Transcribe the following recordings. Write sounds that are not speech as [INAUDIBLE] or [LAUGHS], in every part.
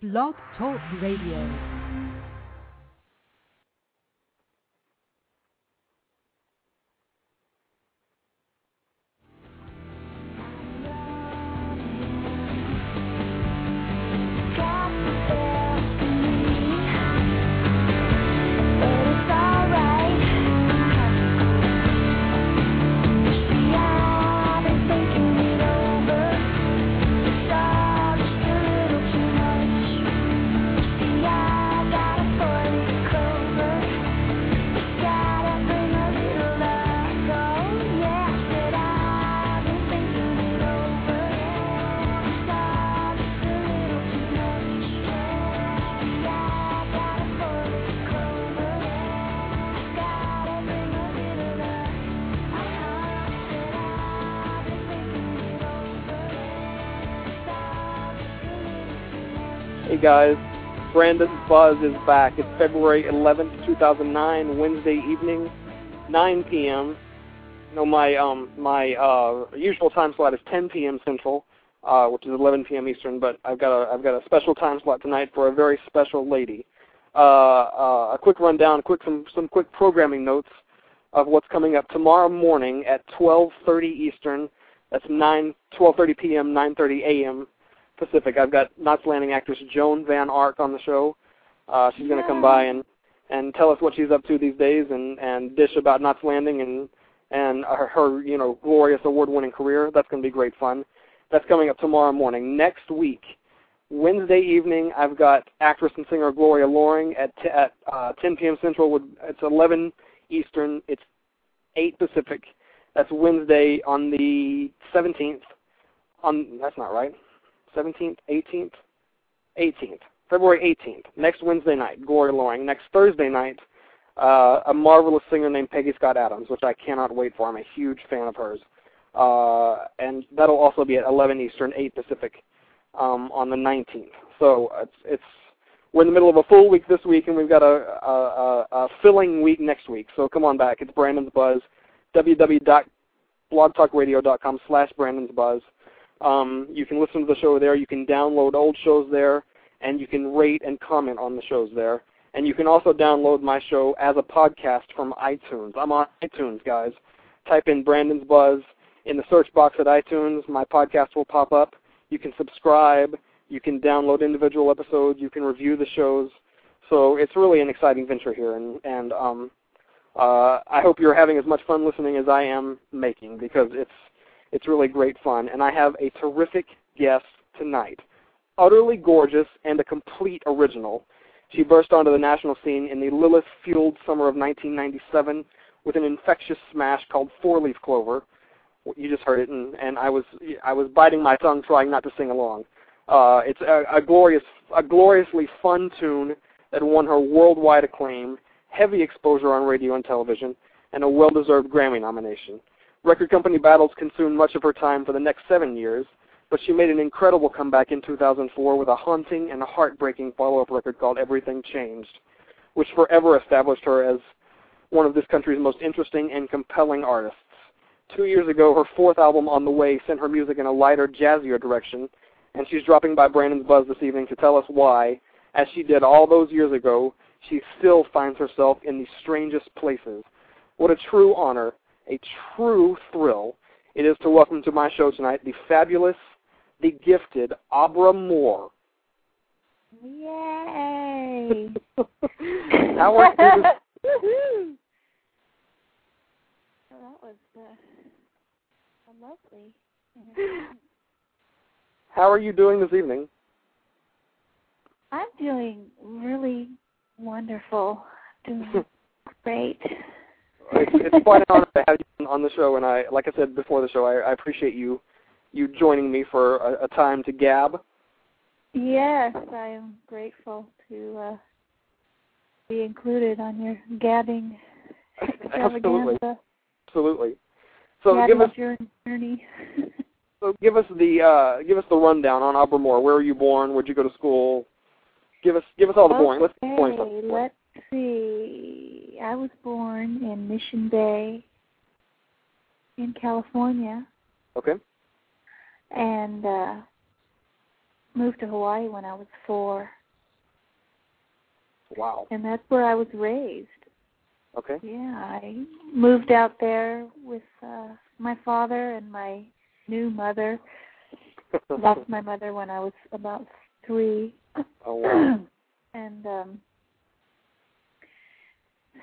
Blog Talk Radio. Guys, Brandon Buzz is back. It's February 11th, 2009, Wednesday evening, 9 p.m. Know my um my uh usual time slot is 10 p.m. Central, uh, which is 11 p.m. Eastern. But I've got a I've got a special time slot tonight for a very special lady. Uh, uh, a quick rundown, quick some some quick programming notes of what's coming up tomorrow morning at 12:30 Eastern. That's 9 12:30 p.m. 9:30 a.m. Pacific. I've got Knots Landing actress Joan Van Ark on the show. Uh, she's going to come by and and tell us what she's up to these days and and dish about Knots Landing and and her, her you know glorious award-winning career. That's going to be great fun. That's coming up tomorrow morning. Next week, Wednesday evening, I've got actress and singer Gloria Loring at t- at uh, 10 p.m. Central. With, It's 11 Eastern. It's 8 Pacific. That's Wednesday on the 17th. On that's not right. 17th, 18th, 18th, February 18th, next Wednesday night, Gloria Loring. Next Thursday night, uh, a marvelous singer named Peggy Scott Adams, which I cannot wait for. I'm a huge fan of hers. Uh, and that'll also be at 11 Eastern, 8 Pacific, um, on the 19th. So it's it's we're in the middle of a full week this week, and we've got a, a, a, a filling week next week. So come on back. It's Brandon's Buzz. www.blogtalkradio.com slash Brandon's Buzz. Um, you can listen to the show there. You can download old shows there, and you can rate and comment on the shows there. And you can also download my show as a podcast from iTunes. I'm on iTunes, guys. Type in Brandon's Buzz in the search box at iTunes. My podcast will pop up. You can subscribe. You can download individual episodes. You can review the shows. So it's really an exciting venture here, and and um, uh, I hope you're having as much fun listening as I am making because it's it's really great fun. And I have a terrific guest tonight. Utterly gorgeous and a complete original. She burst onto the national scene in the Lilith-fueled summer of 1997 with an infectious smash called Four Leaf Clover. You just heard it, and, and I was I was biting my tongue trying not to sing along. Uh, it's a, a glorious, a gloriously fun tune that won her worldwide acclaim, heavy exposure on radio and television, and a well-deserved Grammy nomination. Record company battles consumed much of her time for the next seven years, but she made an incredible comeback in 2004 with a haunting and heartbreaking follow-up record called Everything Changed, which forever established her as one of this country's most interesting and compelling artists. Two years ago, her fourth album, On the Way, sent her music in a lighter, jazzier direction, and she's dropping by Brandon's Buzz this evening to tell us why, as she did all those years ago, she still finds herself in the strangest places. What a true honor, a true thrill it is to welcome to my show tonight the fabulous, the gifted Abra Moore. Yay! [LAUGHS] How are you? [LAUGHS] Well, that was uh, lovely. [LAUGHS] How are you doing this evening? I'm doing really wonderful. Doing great. It's, it's quite an honor to have you on the show, and I, like I said before the show, I, I appreciate you you joining me for a, a time to gab. Yes, I am grateful to uh, be included on your gabbing [LAUGHS] Absolutely, absolutely. So Gabbing give us your journey. [LAUGHS] so give us the uh, give us the rundown on Abra Where were you born? Where'd you go to school? Give us give us all the boring. Let's the boring stuff. Let's see. I was born in Mission Bay in California Okay. and uh moved to Hawaii when I was four, Wow. and that's where I was raised. Okay. Yeah, I moved out there with uh my father and my new mother. [LAUGHS] Lost my mother when I was about three. oh wow. [CLEARS THROAT] and um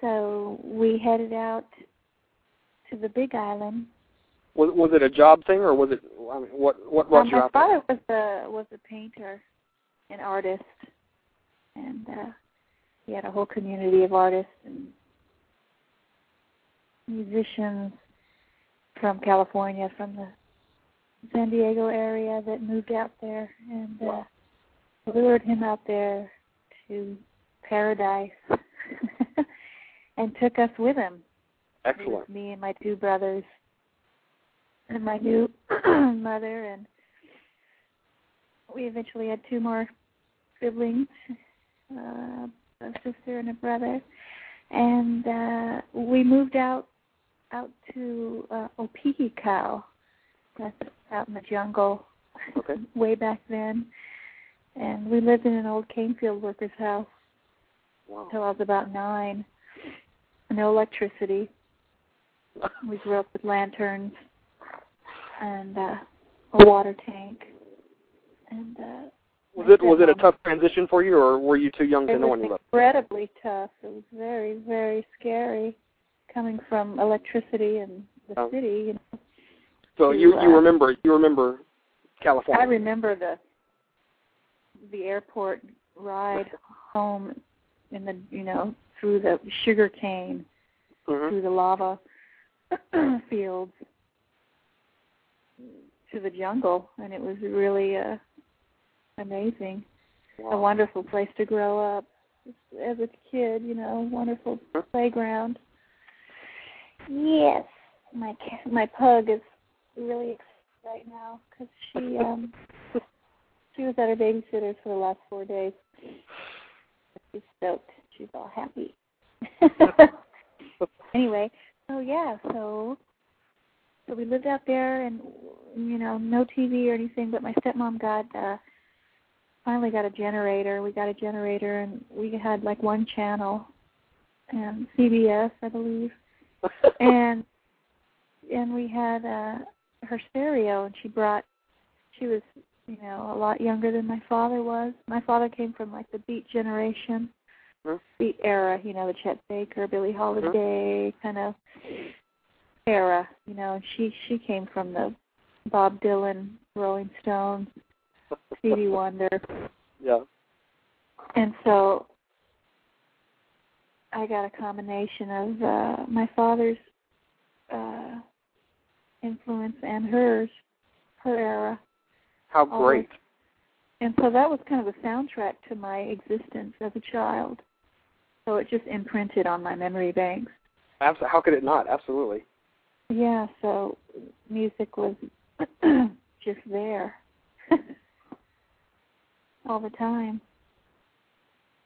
so we headed out to the Big Island. Was was it a job thing or was it? I mean, what what brought Um, you my out there? father was a was a painter, an artist, and uh he had a whole community of artists and musicians from California, from the San Diego area that moved out there, and uh, Wow. lured him out there to paradise, [LAUGHS] and took us with him. Excellent. me and my two brothers and my new [CLEARS THROAT] mother and we eventually had two more siblings, uh, a sister and a brother. And uh we moved out out to uh. That's out in the jungle Okay. [LAUGHS] way back then. And we lived in an old cane field worker's house Wow. until I was about nine. No electricity. [LAUGHS] We grew up with lanterns and uh, a water tank. And uh, Was it was it a tough transition for you, or were you too young to know any better? incredibly tough. It was very, very scary coming from electricity and the Oh. city. You know. So to, you you uh, remember you remember California? I remember the the airport ride home in the you know through the sugar cane Mhm. through the lava [CLEARS THROAT] fields to the jungle and it was really uh amazing. A wonderful place to grow up as a kid you know wonderful playground. Yes. My ca- my pug is really excited right now because she um she was at her babysitter's for the last four days. She's stoked. She's all happy. [LAUGHS] Anyway so yeah so so we lived out there and you know no tv or anything but my stepmom got uh finally got a generator. We got a generator and we had like one channel and cbs i believe. [LAUGHS] And and we had uh her stereo and she brought she was you know a lot younger than my father was. My father came from like the beat generation Hmm. beat era you know the chet baker billie holiday kind of era you know she she came from the bob dylan rolling stones stevie [LAUGHS] wonder yeah. and so I got a combination of uh, my father's uh, influence and hers, her era. How great. And so that was kind of the soundtrack to my existence as a child. So it just imprinted on my memory banks. Abs- how could it not? Absolutely. Yeah, so music was [CLEARS THROAT] just there [LAUGHS] all the time.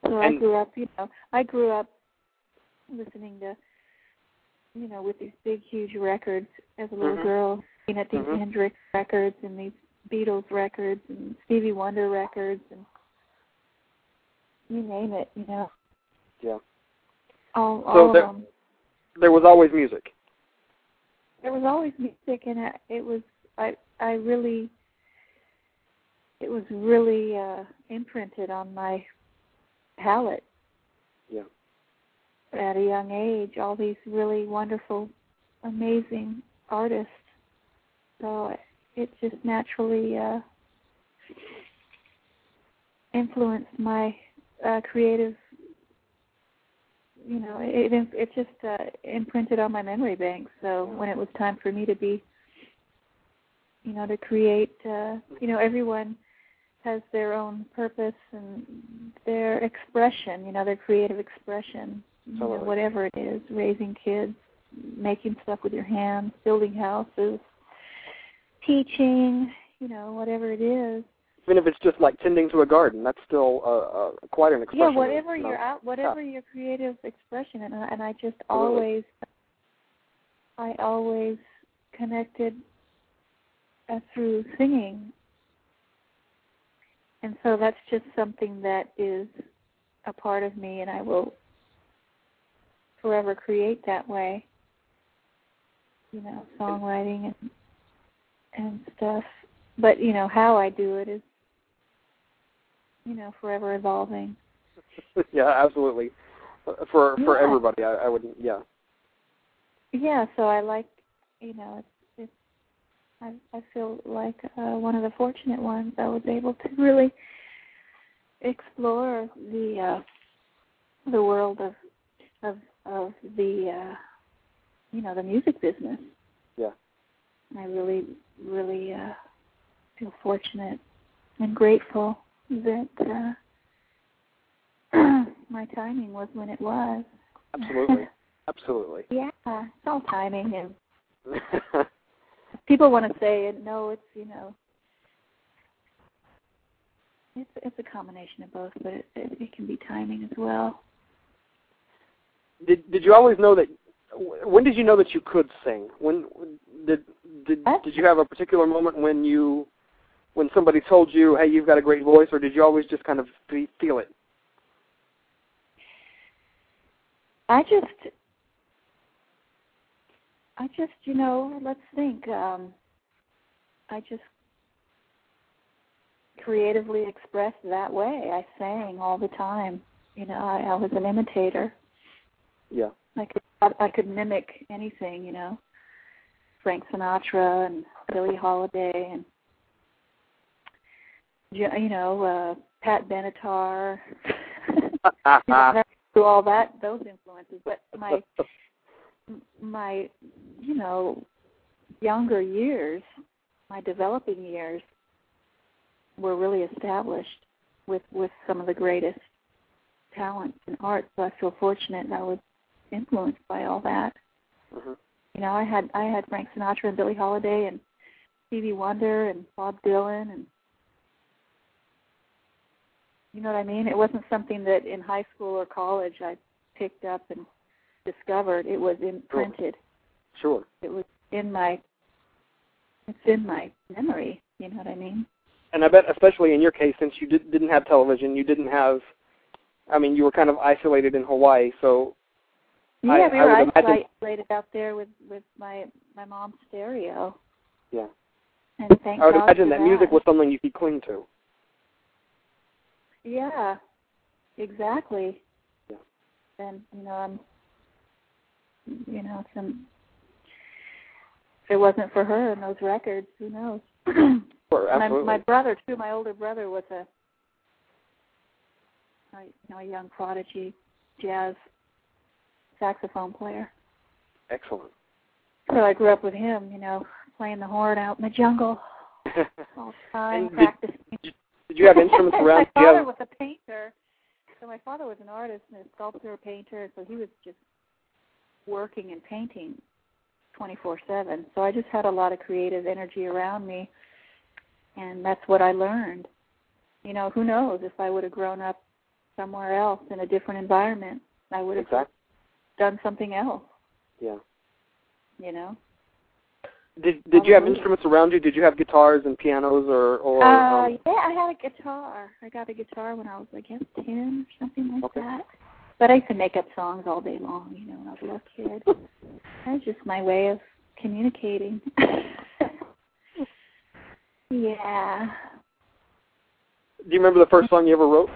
So I grew up, you know, I grew up listening to, you know, with these big, huge records as a little Mhm. girl, looking at these Mhm. Hendrix records and these Beatles records and Stevie Wonder records and you name it, you know. Yeah. All, So there- them. There was always music. there was always music and I- it was i i really it was really uh imprinted on my palate Yeah. at a young age all these really wonderful amazing artists so it just naturally uh influenced my uh creative you know it it, just uh, imprinted on my memory bank. So when it was time for me to be you know to create uh you know everyone has their own purpose and their expression you know their creative expression you know, whatever it is raising kids making stuff with your hands building houses teaching you know whatever it is Even if it's just like tending to a garden, that's still uh, uh, quite an expression. yeah whatever you know? your out whatever your creative expression and I, and I just always I always connected uh, through singing and so that's just something that is a part of me, and I will forever create that way. You know, songwriting and and stuff. But you know how I do it is, you know, forever evolving. [LAUGHS] yeah, absolutely. For for Yeah. everybody, I, I would. Yeah. Yeah, so I like, you know, it's, it's I I feel like uh, one of the fortunate ones. I was able to really explore the uh, the world of of of the uh, you know the music business. Yeah. I really really uh, feel fortunate and grateful that uh, [CLEARS THROAT] my timing was when it was. Absolutely. [LAUGHS] Absolutely. Yeah, it's all timing, and [LAUGHS] people want to say it. No, it's you know, it's it's a combination of both, but it it, it can be timing as well. did Did you always know that? When did you know that you could sing? When did did What? did you have a particular moment when you when somebody told you, "Hey, you've got a great voice," or did you always just kind of fe- feel it? I just, I just, you know, let's think. Um, I just creatively expressed that way. I sang all the time. You know, I, I was an imitator. Yeah. I could I, I could mimic anything, you know. Frank Sinatra and Billie Holiday and you know uh, Pat Benatar. [LAUGHS] you know, [LAUGHS] through all that those influences, but my my you know younger years, my developing years were really established with with some of the greatest talent in art. So I feel fortunate that I was influenced by all that. Mhm. You know, I had I had Frank Sinatra and Billie Holiday and Stevie Wonder and Bob Dylan and you know what I mean? It wasn't something that in high school or college I picked up and discovered. It was imprinted. Sure. It was in my it's in my memory, you know what I mean? And I bet, especially in your case, since you did, didn't have television, you didn't have. I mean, you were kind of isolated in Hawaii, so Yeah, I- we I were imagine- isolated out there with with my my mom's stereo. yeah. And thank I would God imagine for that music was something you could cling to. Yeah, exactly. Yeah. And you know, I'm, you know, some. If it wasn't for her and those records, who knows? [CLEARS THROAT] Sure, my, absolutely. my brother too. My older brother was a, a you know, a young prodigy jazz saxophone player. Excellent. So I grew up with him, you know, playing the horn out in the jungle [LAUGHS] all the time, And practicing. Did you have [LAUGHS] instruments around? my father have, was a painter. So my father was an artist and a sculptor, a painter, so he was just working and painting 24/7. So I just had a lot of creative energy around me, and that's what I learned. You know, who knows if I would have grown up somewhere else in a different environment, I would have exactly. done something else. Yeah. You know. Did Did you have instruments around you? Did you have guitars and pianos or or? Uh, um, yeah, I had a guitar. I got a guitar when I was, like guess, ten or something like Okay. that. But I used to make up songs all day long, you know, when I was a little kid. [LAUGHS] that was just my way of communicating. [LAUGHS] yeah. do you remember the first song you ever wrote?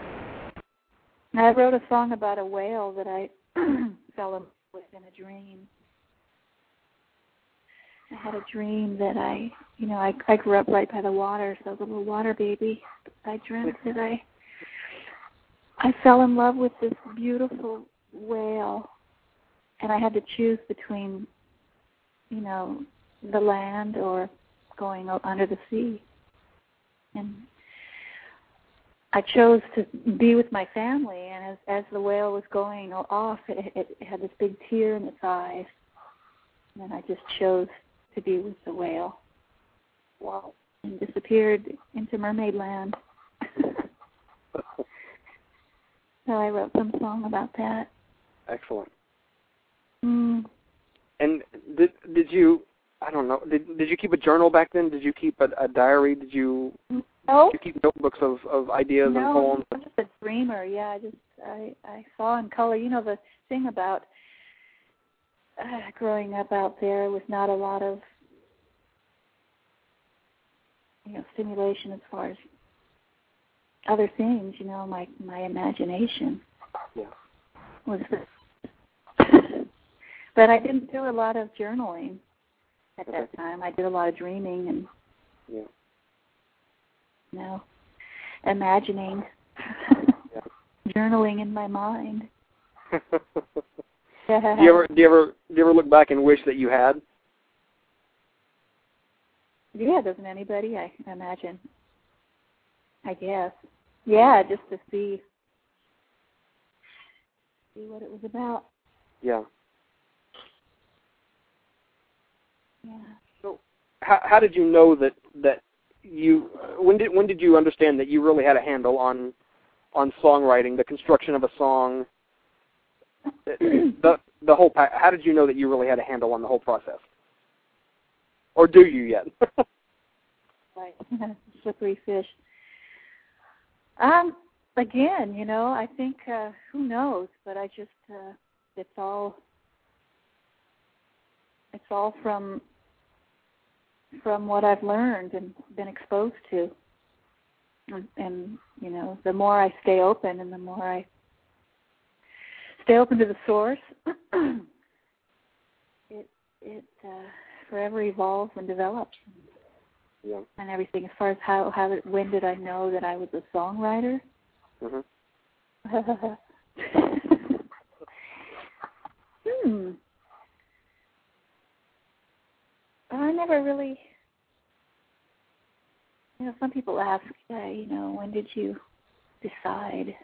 I wrote a song about a whale that I [CLEARS THROAT] fell in love with in a dream. I had a dream that I, you know, I I grew up right by the water, so I was a little water baby. I dreamt that I I fell in love with this beautiful whale, and I had to choose between, you know, the land or going under the sea. And I chose to be with my family, and as as the whale was going off, it, it, it had this big tear in its eyes, and I just chose to be with the whale. Wow. And disappeared into mermaid land. [LAUGHS] so I wrote some song about that. Excellent. Mm. And did Did you? I don't know. Did Did you keep a journal back then? Did you keep a, a diary? Did you? Oh. You keep notebooks of of ideas no, and poems. I'm just a dreamer. Yeah, I just I I saw in color. You know the thing about uh, growing up out there was not a lot of you know stimulation as far as other things. You know, my my imagination Yeah. was. [LAUGHS] but I didn't do a lot of journaling at Okay. that time. I did a lot of dreaming and Yeah. you know imagining, Yeah. [LAUGHS] journaling in my mind. [LAUGHS] do you ever [LAUGHS] do you ever do you ever look back and wish that you had? Yeah, doesn't anybody? I imagine. I guess. Yeah, just to see see what it was about. Yeah. Yeah. So, how how did you know that that you when did when did you understand that you really had a handle on on songwriting, the construction of a song, the the whole pa- how did you know that you really had a handle on the whole process? Or do you yet? [LAUGHS] right. [LAUGHS] Slippery fish. Um, again, you know, I think uh who knows, but I just uh it's all it's all from from what I've learned and been exposed to. And, and you know, the more I stay open and the more I stay open to the source, [CLEARS THROAT] it it uh, forever evolves and develops yeah. and everything. As far as how how did, when did I know that I was a songwriter? Mm-hmm. [LAUGHS] hmm. I never really. You know, some people ask, uh, you know, when did you decide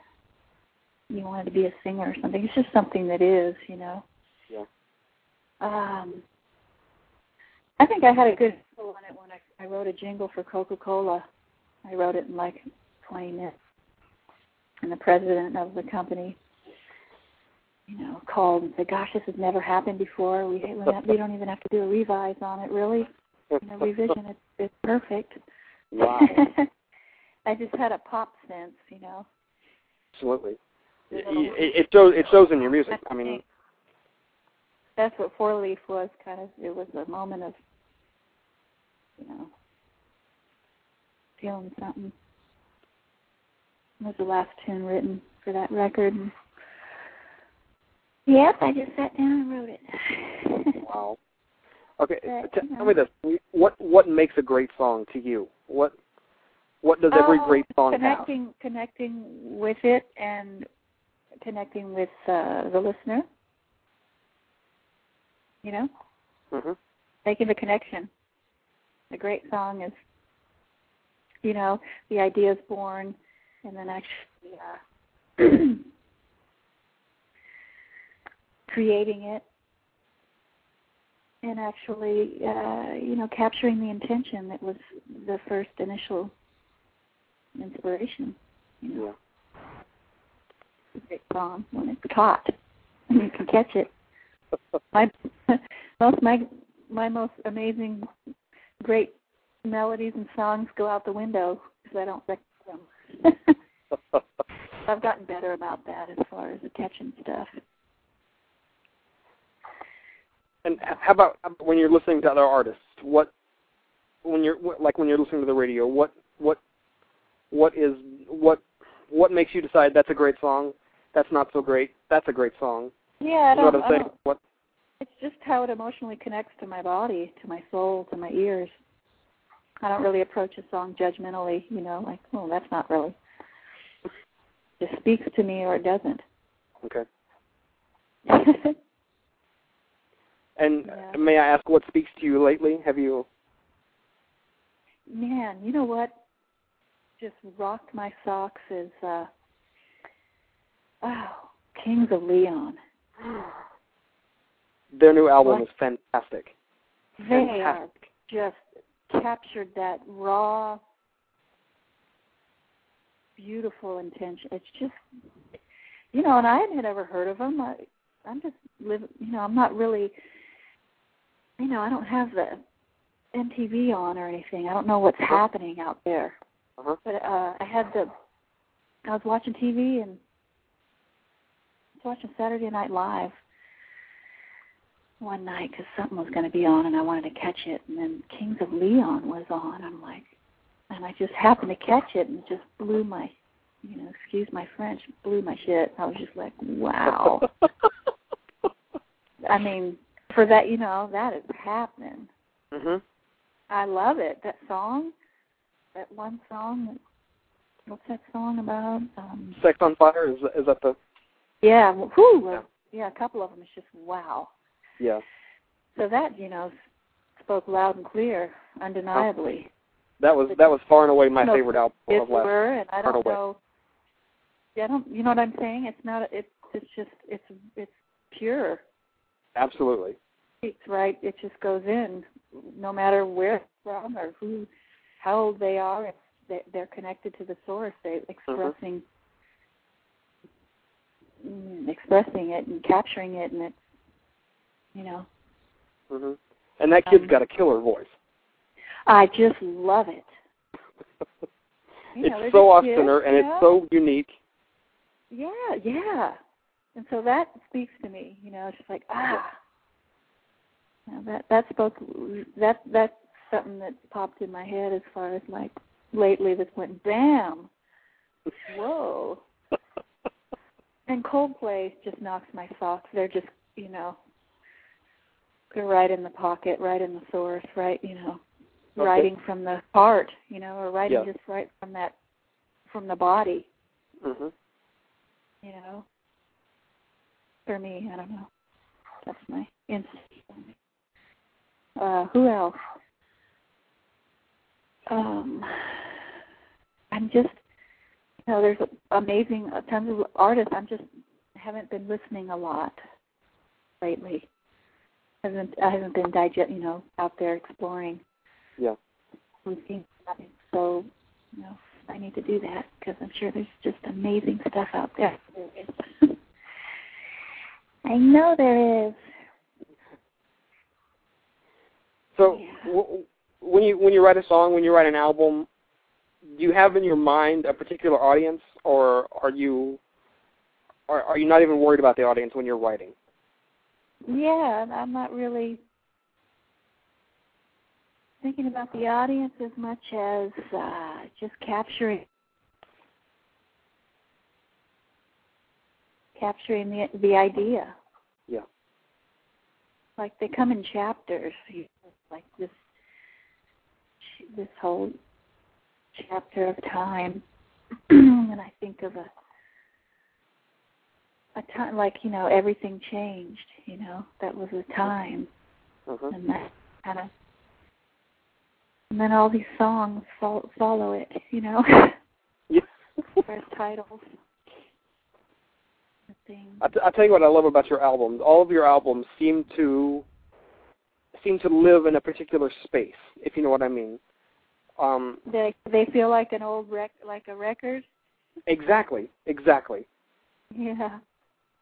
you wanted to be a singer or something? It's just something that is, you know. Yeah. Um, I think I had a good feel on it when I, I wrote a jingle for Coca Cola. I wrote it in like 20 minutes. And the president of the company, you know, called and said, "Gosh, this has never happened before. We we don't- we don't even have to do a revise on it, really. You know, revision. It's it's perfect." Wow. [LAUGHS] I just had a pop sense, you know. Absolutely. It, it, shows it shows in your music. I mean, that's what Four Leaf was. Kind of, it was a moment of, you know, feeling something. It was the last tune written for that record. And, yep, I just sat down and wrote it. [LAUGHS] wow. Okay, But, tell me this: what what makes a great song to you? What what does every Oh, great song have? connecting, connecting with it and connecting with uh, the listener. You know, hmm making the connection. A great song is, you know, the idea is born, and then actually uh, [CLEARS THROAT] creating it, and actually, uh, you know, capturing the intention that was the first initial inspiration. You know, Yeah. Great song when it's caught and you can catch it. My [LAUGHS] most my my most amazing, great melodies and songs go out the window because I don't recognize them. [LAUGHS] I've gotten better about that as far as catching stuff. And how about when you're listening to other artists? What when you're like when you're listening to the radio? What what what is what what makes you decide that's a great song? That's not so great. That's a great song. Yeah, I don't. what I'm saying? What? it's just how it emotionally connects to my body, to my soul, to my ears. I don't really approach a song judgmentally, you know, like, oh, that's not really. It speaks to me or it doesn't. Okay. [LAUGHS] And Yeah. may I ask what speaks to you lately? Have you? Man, you know what? Just rocked my socks is uh oh, Kings of Leon. Their new album What? is fantastic. They are Fantastic. just captured that raw beautiful intention. It's just you know, and I hadn't ever heard of them. I I'm just living, you know, I'm not really you know, I don't have the MTV on or anything. I don't know what's happening out there. Uh-huh. But uh, I had the, I was watching TV and watching Saturday Night Live one night because something was going to be on and I wanted to catch it. And then Kings of Leon was on. I'm like, and I just happened to catch it and it just blew my, you know, excuse my French, blew my shit. I was just like, wow. [LAUGHS] I mean, for that, you know, that is happening. mhm. I love it. That song, that one song. What's that song about? Um, Sex on Fire is is that the yeah, whew, Yeah. yeah, a couple of them is just wow. yeah. So that you know spoke loud and clear, undeniably. That was that was far and away my No, favorite album of last. were, and I don't know. Yeah, I don't. You know what I'm saying? It's not. It's it's just it's it's pure. Absolutely. It's right. It just goes in, no matter where from or who, how old they are. It's, they, they're connected to the source. They're expressing, mm, expressing it and capturing it, and it's, you know, Mhm. And that kid's Um, got a killer voice. I just love it. [LAUGHS] You know, it's so just kids, and you it's so unique. Yeah, yeah. And so that speaks to me, you know, it's just like, ah. You know, that that spoke that that's something that popped in my head as far as like lately this went bam. [LAUGHS] Whoa. And Coldplay just knocks my socks. They're just, you know, they're right in the pocket, right in the source, right, you know, Okay. writing from the heart, you know, or writing Yeah. just right from that, from the body, mhm. you know. For me, I don't know. That's my instinct. Uh, who else? Um, I'm just, you know, there's amazing tons of artists. I'm just haven't been listening a lot lately. Haven't I haven't been digest, you know, out there exploring. Yeah. So, you know, I need to do that because I'm sure there's just amazing stuff out there. [LAUGHS] I know there is. So Yeah. w- when you when you write a song, when you write an album, do you have in your mind a particular audience, or are you are, are you not even worried about the audience when you're writing? Yeah, I'm not really thinking about the audience as much as uh, just capturing capturing the the idea. Yeah. Like they come in chapters, you know, like this this whole chapter of time. [CLEARS THROAT] and I think of a a time like you know everything changed. You know that was a time, Mhm. and that kind of and then all these songs fol- follow it. You know, [LAUGHS] Yeah. [LAUGHS] as titles. I, t- I tell you what I love about your albums. All of your albums seem to seem to live in a particular space, if you know what I mean. Um, They they feel like an old rec like a record. exactly, exactly. Yeah,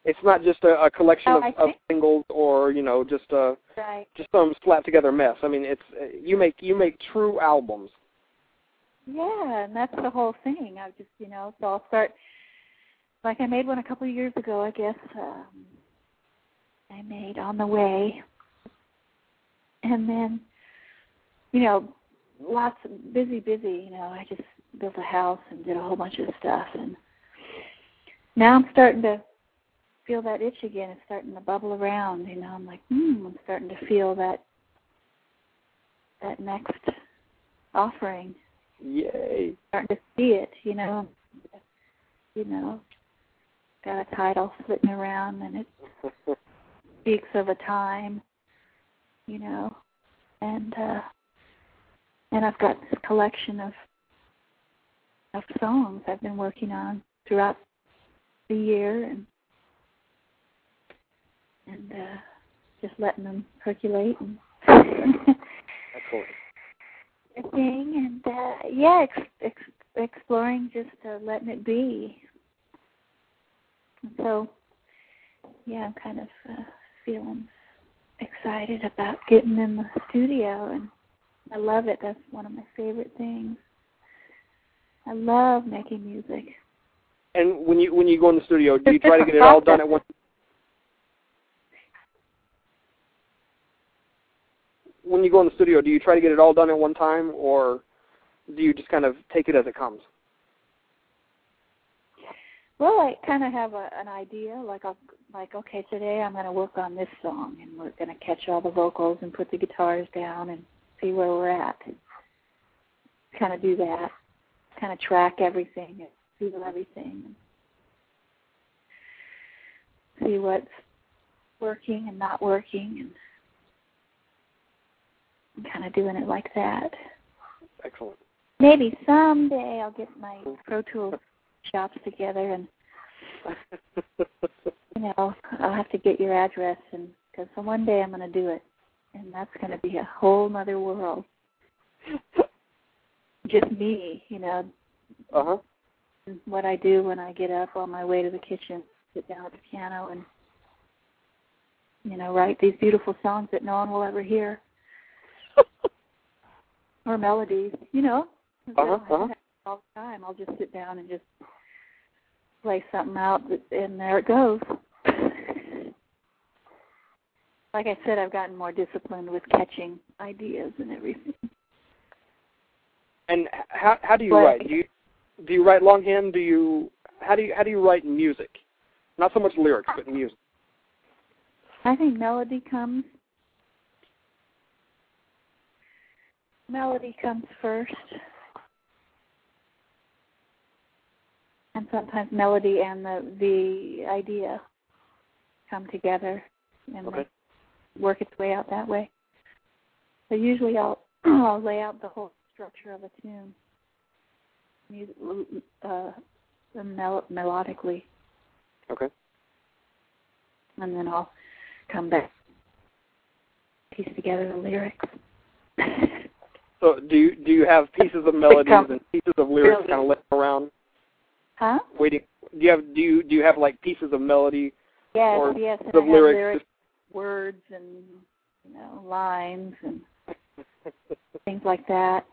It's not just a, a collection Oh, of, of singles or you know just a right. just some slapped together mess. I mean, it's uh, you make you make true albums. Yeah, and that's the whole thing. I just, you know, so I'll start. Like I made one a couple of years ago, I guess. Um, I made on the way, and then, you know, lots of busy, busy. You know, I just built a house and did a whole bunch of stuff, and now I'm starting to feel that itch again. It's starting to bubble around. You know, I'm like, hmm. I'm starting to feel that that next offering Yay! starting to see it, you know. You know, got a title flitting around and it [LAUGHS] speaks of a time, you know. And uh and I've got this collection of of songs I've been working on throughout the year and and uh just letting them percolate and thing and uh yeah ex- ex- exploring just uh, letting it be. And so yeah i'm kind of uh, feeling excited about getting in the studio and i love it that's one of my favorite things I love making music. And when you when you go in the studio, do you try to get it [LAUGHS] all done at once? When you go in the studio, do you try to get it all done at one time, or do you just kind of take it as it comes? Well, I kind of have a, an idea, like I'll, like okay, today I'm going to work on this song, and we're going to catch all the vocals and put the guitars down and see where we're at. Kind of do that, kind of track everything and feel everything, and see what's working and not working, and, and kind of doing it like that. Excellent. Maybe someday I'll get my Pro Tools shops together and [LAUGHS] you know I'll have to get your address and because one day I'm going to do it and that's going to be a whole other world. [LAUGHS] Just me, you know. Uh huh. What I do when I get up on my way to the kitchen, sit down at the piano and you know write these beautiful songs that no one will ever hear. [LAUGHS] or melodies, you know. Uh-huh, uh-huh. All the time, I'll just sit down and just play something out, and there it goes. Like I said, I've gotten more disciplined with catching ideas and everything. And how how do you But- write? Do you do you write longhand? Do you how do you how do you write music? Not so much lyrics, but music. I think melody comes. Melody comes first. And sometimes melody and the the idea come together and Okay. Work its way out that way. So usually I'll [CLEARS THROAT] I'll lay out the whole structure of a tune, mu- uh, mel- melodically, Okay. and then I'll come back, piece together the lyrics. So do you do you have pieces of [LAUGHS] melodies and pieces of lyrics really- kind of laying around, huh? waiting? Do you have do you do you have like pieces of melody? Yes, Or yes, the lyrics lyrics, words, and you know lines and [LAUGHS] things like that.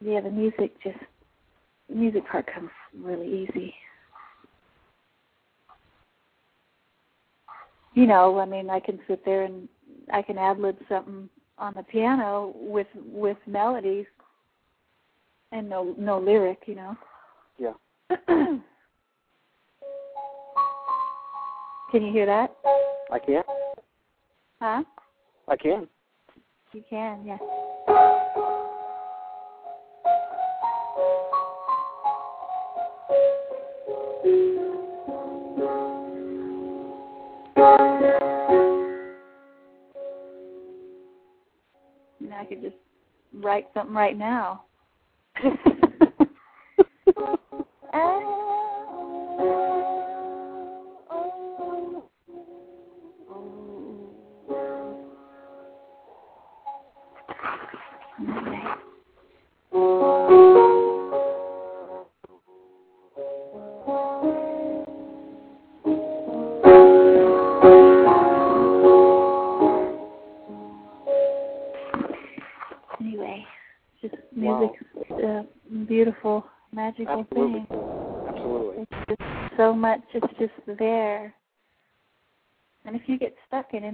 Yeah, the music just the music part comes really easy. You know, I mean, I can sit there and I can ad lib something on the piano with with melodies and no no lyric, you know. Yeah. [CLEARS THROAT] Can you hear that? I can. Huh? I can. You can, yeah. You know, I could just write something right now. [LAUGHS] Uh,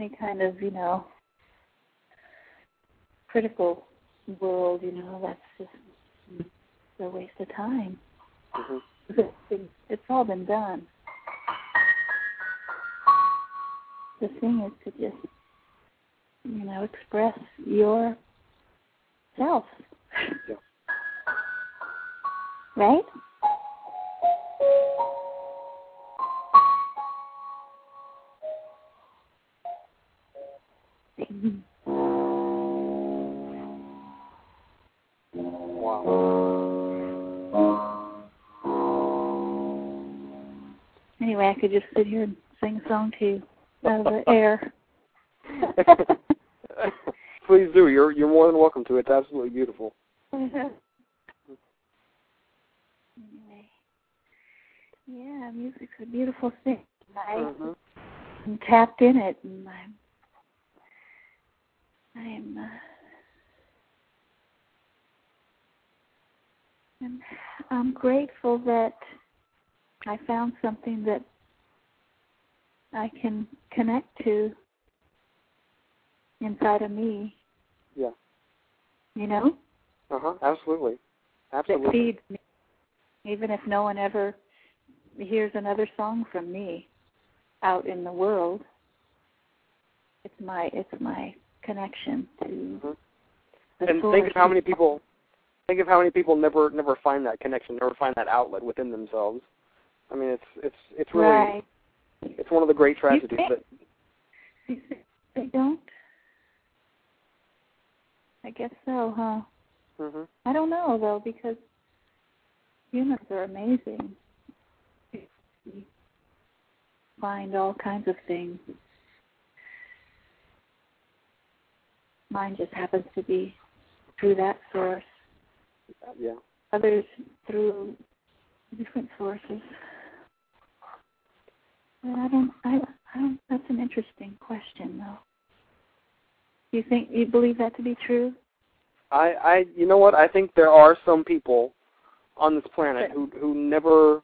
any kind of, you know, critical world, you know, that's just a waste of time. hmm [LAUGHS] it's all been done. The thing is to just, you know, express your self. Yeah. Right? Could just sit here and sing a song to you out of the [LAUGHS] air. [LAUGHS] Please do. You're you're more than welcome to. It's absolutely beautiful. anyway, [LAUGHS] yeah, music's a beautiful thing. I Mhm. am tapped in it, and I'm, I'm, uh, And I'm grateful that I found something that I can connect to inside of me. Yeah. You know? Uh huh. Absolutely. Absolutely. That feeds me. Even if no one ever hears another song from me out in the world, it's my it's my connection to mm-hmm. And source. think of how many people think of how many people never never find that connection, never find that outlet within themselves. I mean, it's it's it's really right. It's one of the great tragedies that [LAUGHS] They don't. I guess so, huh? mhm I don't know though because humans are amazing. We find all kinds of things. Mine just happens to be through that source. yeah. Others through different sources. But I don't. I. I don't. That's an interesting question, though. You think you believe that to be true? I I you know what? I think there are some people on this planet who who never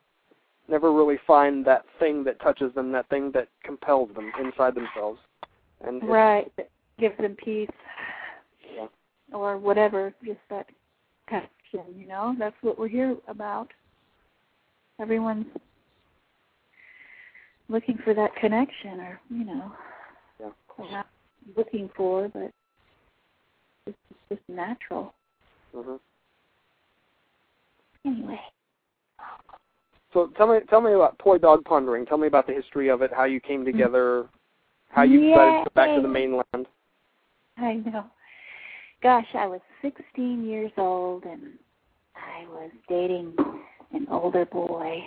never really find that thing that touches them, that thing that compels them inside themselves. And Right. That gives them peace. Yeah. Or whatever, just that connection, you know? That's what we're here about. Everyone's looking for that connection or, you know, Yeah. not looking for, but it's just natural. mhm. Anyway. So tell me tell me about Poi Dog Pondering. Tell me about the history of it, how you came together, how you decided to go back to the mainland. I know. Gosh, I was 16 years old and I was dating an older boy.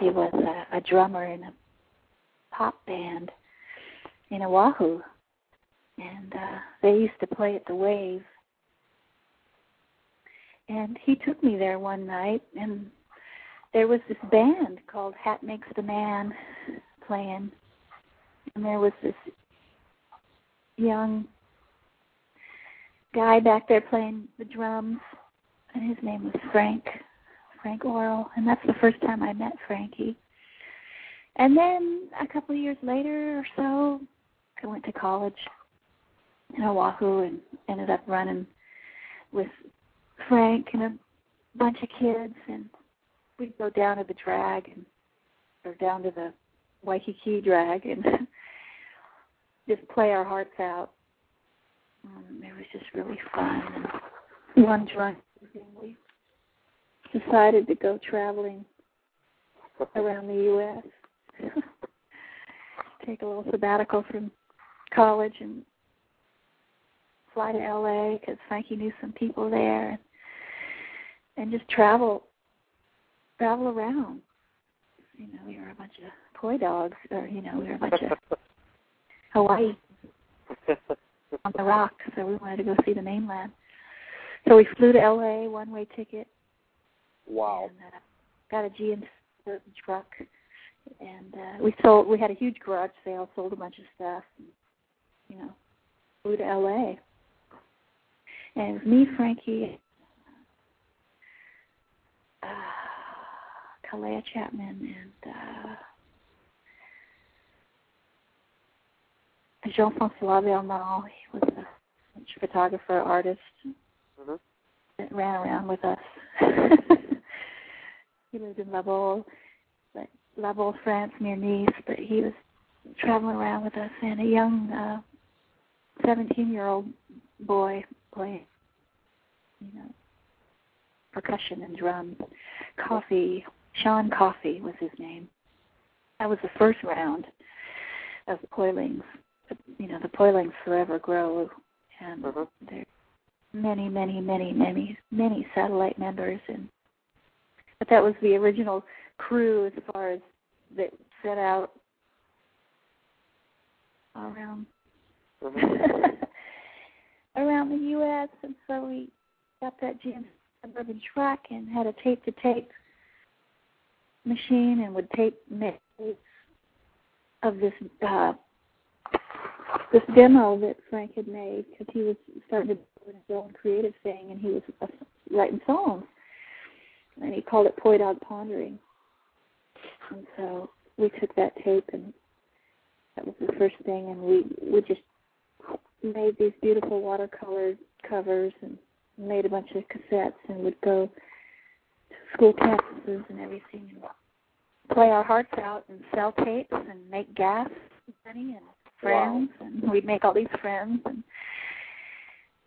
He was a, a drummer in a pop band in Oahu. And uh they used to play at the Wave. And he took me there one night and there was this band called Hat Makes the Man playing. And there was this young guy back there playing the drums, and his name was Frank, Frank Orrall, and that's the first time I met Frankie. And then a couple of years later or so, I went to college in Oahu and ended up running with Frank and a bunch of kids, and we'd go down to the drag and or down to the Waikiki drag and [LAUGHS] just play our hearts out. Um, it was just really fun. And one drunk evening, we decided to go traveling around the U.S. [LAUGHS] Take a little sabbatical from college and fly to L.A. because Frankie knew some people there, and, and just travel, travel around. You know, we were a bunch of toy dogs, or you know, we were a bunch of [LAUGHS] Hawaii on the rock, so we wanted to go see the mainland. So we flew to LA, one way ticket, wow. and uh, got a GM truck, and uh, we sold. We had a huge garage sale, sold a bunch of stuff, and, you know, flew to LA. And it was me, Frankie, uh, Kalea Chapman, and uh, Jean-François Belmont. He was a photographer, artist Mhm. that ran around with us. [LAUGHS] he lived in Baule, but La France, near Nice. But he was traveling around with us, and a young uh, 17-year-old boy playing, you know, percussion and drums. Coffee, Sean Coffee was his name. That was the first round of the Poilings. You know, the Poilings forever grow, and Mhm. there many, many, many, many, many satellite members, and but that was the original crew as far as that set out around [LAUGHS] around the U.S. And so we got that GM suburban truck and had a tape to tape machine and would tape mix of this uh, this demo that Frank had made because he was starting to do his own creative thing and he was uh, writing songs. And he called it Poi Dog Pondering. And so we took that tape, and that was the first thing, and we we just made these beautiful watercolor covers and made a bunch of cassettes and would go to school campuses and everything and play our hearts out and sell tapes and make gas money and friends wow. and we'd make all these friends and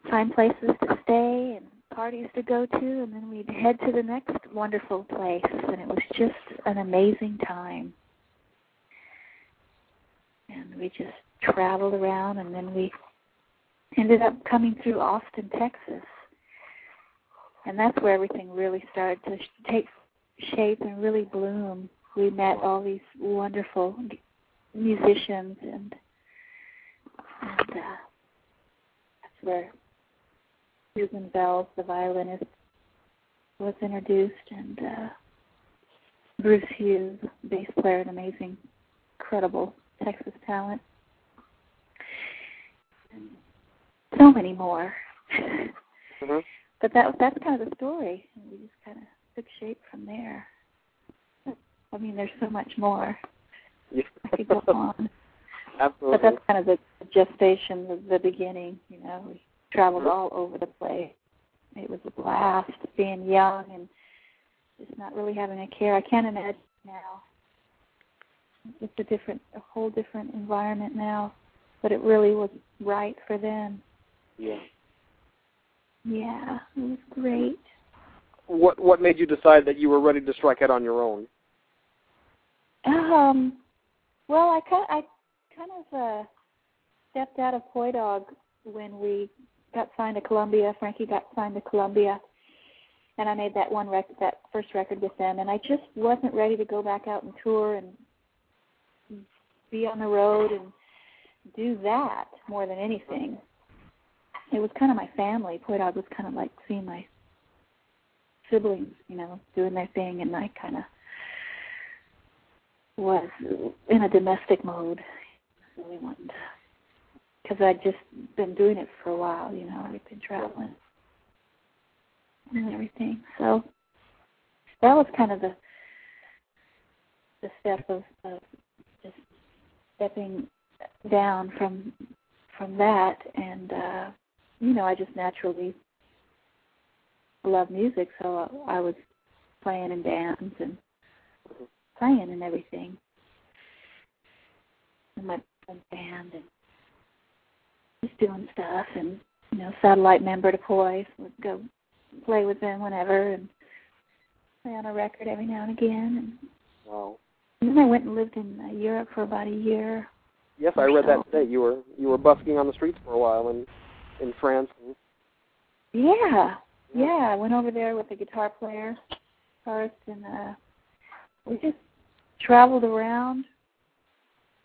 find places to stay and parties to go to and then we'd head to the next wonderful place and it was just an amazing time and we just traveled around and then we ended up coming through Austin, Texas. And that's where everything really started to sh- take shape and really bloom. We met all these wonderful musicians, and and uh, that's where Susan Voelz, the violinist, was introduced, and uh, Bruce Hughes, bass player, an amazing, incredible Texas talent. And so many more. Mm-hmm. But that that's kind of the story. And we just kind of took shape from there. I mean, there's so much more. Yeah. I could go on. [LAUGHS] Absolutely. But that's kind of the gestation, the, the beginning. You know, we traveled all over the place. It was a blast being young and just not really having a care. I can't imagine now. It's a different, a whole different environment now. But it really was right for them. yeah. Yeah, it was great. What What made you decide that you were ready to strike out on your own? Um, well, I kind I kind of uh, stepped out of Poi Dog when we got signed to Columbia. Frankie got signed to Columbia, and I made that one record, that first record with them, and I just wasn't ready to go back out and tour and be on the road and do that more than anything. It was kind of my family. Poi Dog was kind of like seeing my siblings, you know, doing their thing, and I kind of was in a domestic mode. Really wanted because I'd just been doing it for a while, you know, I'd been traveling and everything. So that was kind of the the step of, of just stepping down from from that and uh you know, I just naturally love music so I was playing in bands and playing and everything. In my band and just doing stuff and you know, satellite member to Poise would go play with them whenever and play on a record every now and again and Wow. and then I went and lived in uh, Europe for about a year. Yes, I read that today. You were you were busking on the streets for a while in in France. Yeah, yeah. I went over there with a guitar player first, and uh, we just traveled around,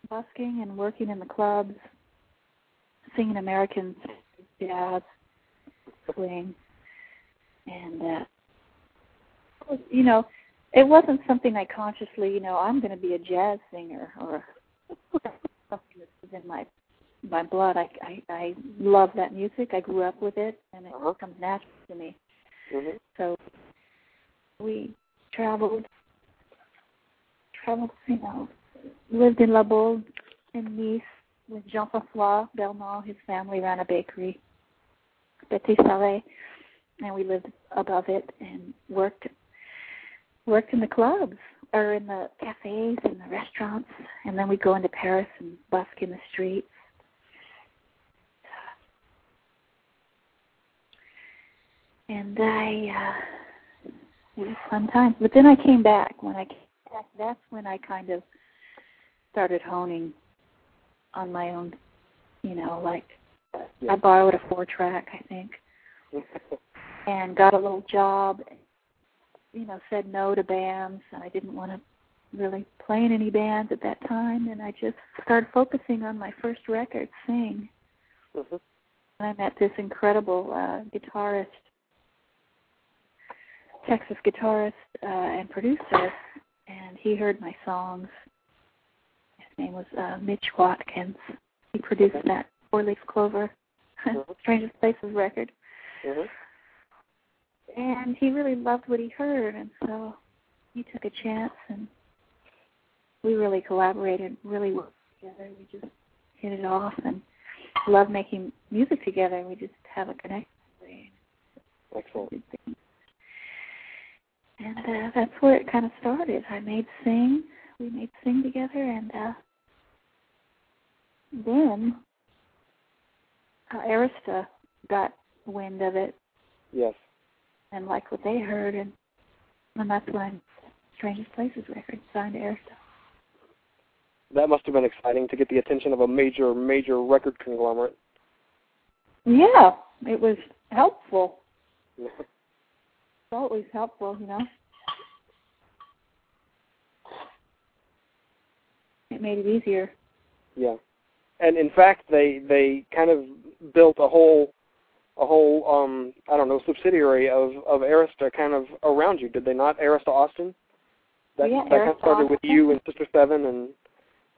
busking and working in the clubs, singing American jazz, swing, and uh, was, you know, it wasn't something I consciously, you know, I'm going to be a jazz singer or something that was in my my blood. I I I love that music. I grew up with it, and it Uh-huh. comes natural to me. Mm-hmm. So we traveled, traveled, you know, lived in La Baule in Nice with Jean-François Belmont. His family ran a bakery, Petit Salé, and we lived above it and worked worked in the clubs or in the cafes and the restaurants, and then we'd go into Paris and busk in the streets. And I, uh, it was fun time. But then I came back. When I came back, that's when I kind of started honing on my own, you know, like Yeah. I borrowed a four track, I think, [LAUGHS] and got a little job. You know, said no to bands. And I didn't want to really play in any bands at that time, and I just started focusing on my first record, Sing. hmm And I met this incredible uh, guitarist, Texas guitarist uh, and producer, and he heard my songs. Name was uh, Mitch Watkins. He produced that Four Leaf Clover, [LAUGHS] Mhm. Strangest Places record. hmm and he really loved what he heard, and so he took a chance, and we really collaborated really well together. We just hit it off, and love making music together. We just have a connection. Excellent. And uh, that's where it kind of started. I made Sing. We made Sing together, and uh, then uh, Arista got wind of it Yes. and liked what they heard, and and that's when Strangest Places record signed to Arista. That must have been exciting to get the attention of a major, major record conglomerate. Yeah, it was helpful. It's always helpful, you know. It made it easier. Yeah, and in fact, they they kind of built a whole a whole um I don't know subsidiary of of Arista kind of around you, did they not? Arista Austin. That Yeah, that kind of Arista started with you and Sister Seven and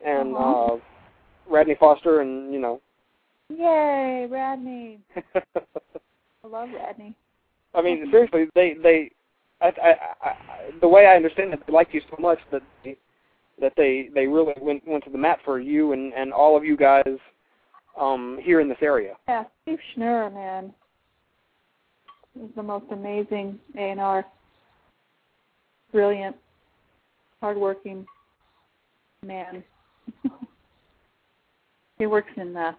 and Uh-huh. uh Radney Foster and you know. Yay, Radney! [LAUGHS] I love Radney. I mean, seriously, they they, I, I, I, the way I understand it, they liked you so much that they, that they they really went went to the mat for you and and all of you guys, um, here in this area. Yeah, Steve Schnur, man, is the most amazing A and R, brilliant, hardworking man. [LAUGHS] he works in uh,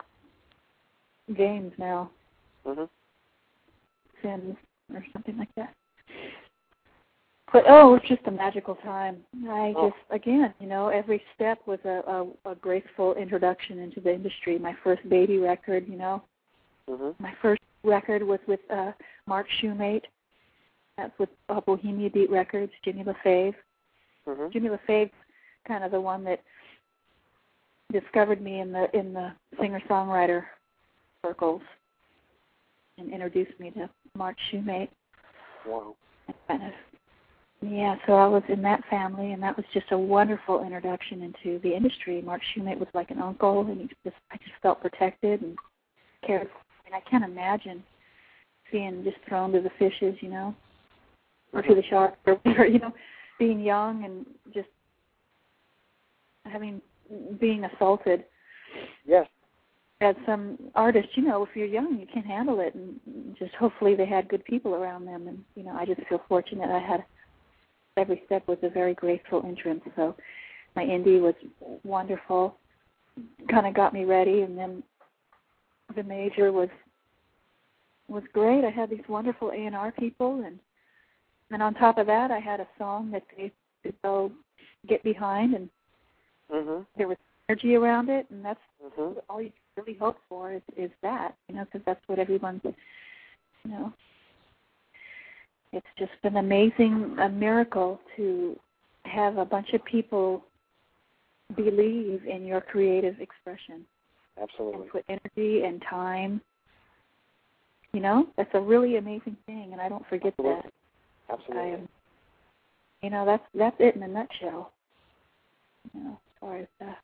games now. hmm Sims or something like that. But oh, it was just a magical time. I Oh. just again, you know, every step was a, a, a graceful introduction into the industry. My first baby record, you know, hmm my first record was with uh, Mark Shoemate. That's with uh, Bohemia Beat Records, Jimmy LaFave. hmm Jimmy LaFave's kind of the one that discovered me in the in the singer songwriter circles and introduced me to Mark Shoemate. Wow. kind of yeah so i was in that family and that was just a wonderful introduction into the industry mark shoemate was like an uncle and he just i just felt protected and cared for and i can't imagine being just thrown to the fishes you know or to the sharks or whatever you know being young and just having being assaulted Yes. as some artists, you know, if you're young, you can't handle it, and just hopefully they had good people around them. And you know, I just feel fortunate. I had every step was a very graceful entrance. So my indie was wonderful, kind of got me ready, and then the major was was great. I had these wonderful A and R people, and and on top of that, I had a song that they could go get behind, and hmm there was energy around it, and that's hmm all you really hope for is is that you know because that's what everyone's you know it's just an amazing a miracle to have a bunch of people believe in your creative expression Absolutely. and put energy and time you know that's a really amazing thing and i don't forget Absolutely. that Absolutely. I am, you know, that's that's it in a nutshell. You know, as far as uh,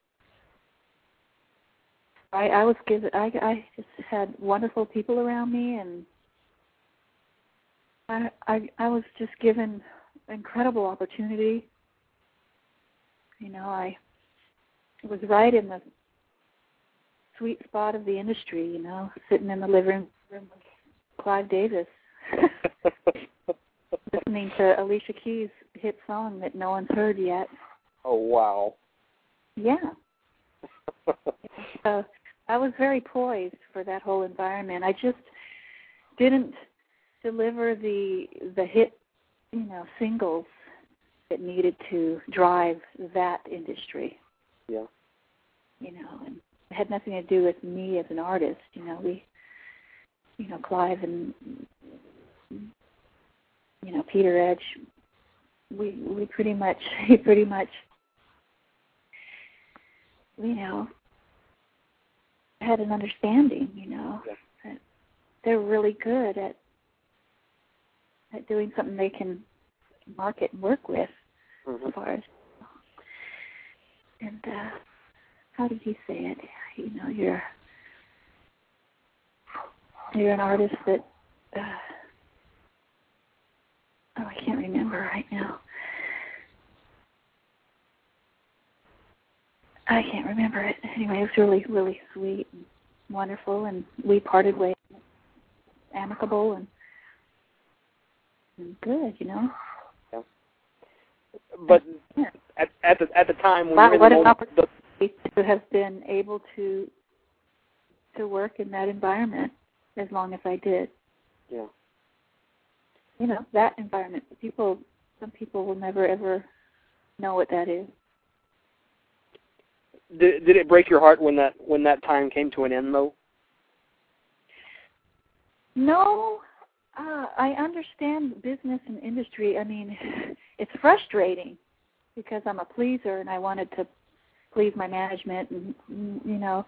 I I was given, I I just had wonderful people around me, and I I I was just given incredible opportunity. You know, I was right in the sweet spot of the industry. You know, sitting in the living room with Clive Davis. [LAUGHS] listening to Alicia Keys' hit song that no one's heard yet. oh wow. Yeah. [LAUGHS] So I was very poised for that whole environment. I just didn't deliver the the hit, you know, singles that needed to drive that industry. yeah. You know, and it had nothing to do with me as an artist. You know, we, you know, Clive and you know Peter Edge. We we pretty much [LAUGHS] he pretty much you know had an understanding. You know Yeah. that they're really good at at doing something they can market and work with hmm as far as and uh how did he say it you know you're you're an artist that uh, oh I can't remember right now. I can't remember it. Anyway, it was really, really sweet and wonderful, and we parted ways, amicable and good, you know. Yeah. But yeah. at at the at the time when wow, you're in what the an moment, opportunity to have been able to to work in that environment as long as I did. yeah. You know, that environment. People some people will never ever know what that is. Did did it break your heart when that when that time came to an end though? No, uh, I understand business and industry. I mean, [SIGHS] it's frustrating because I'm a pleaser and I wanted to please my management and you know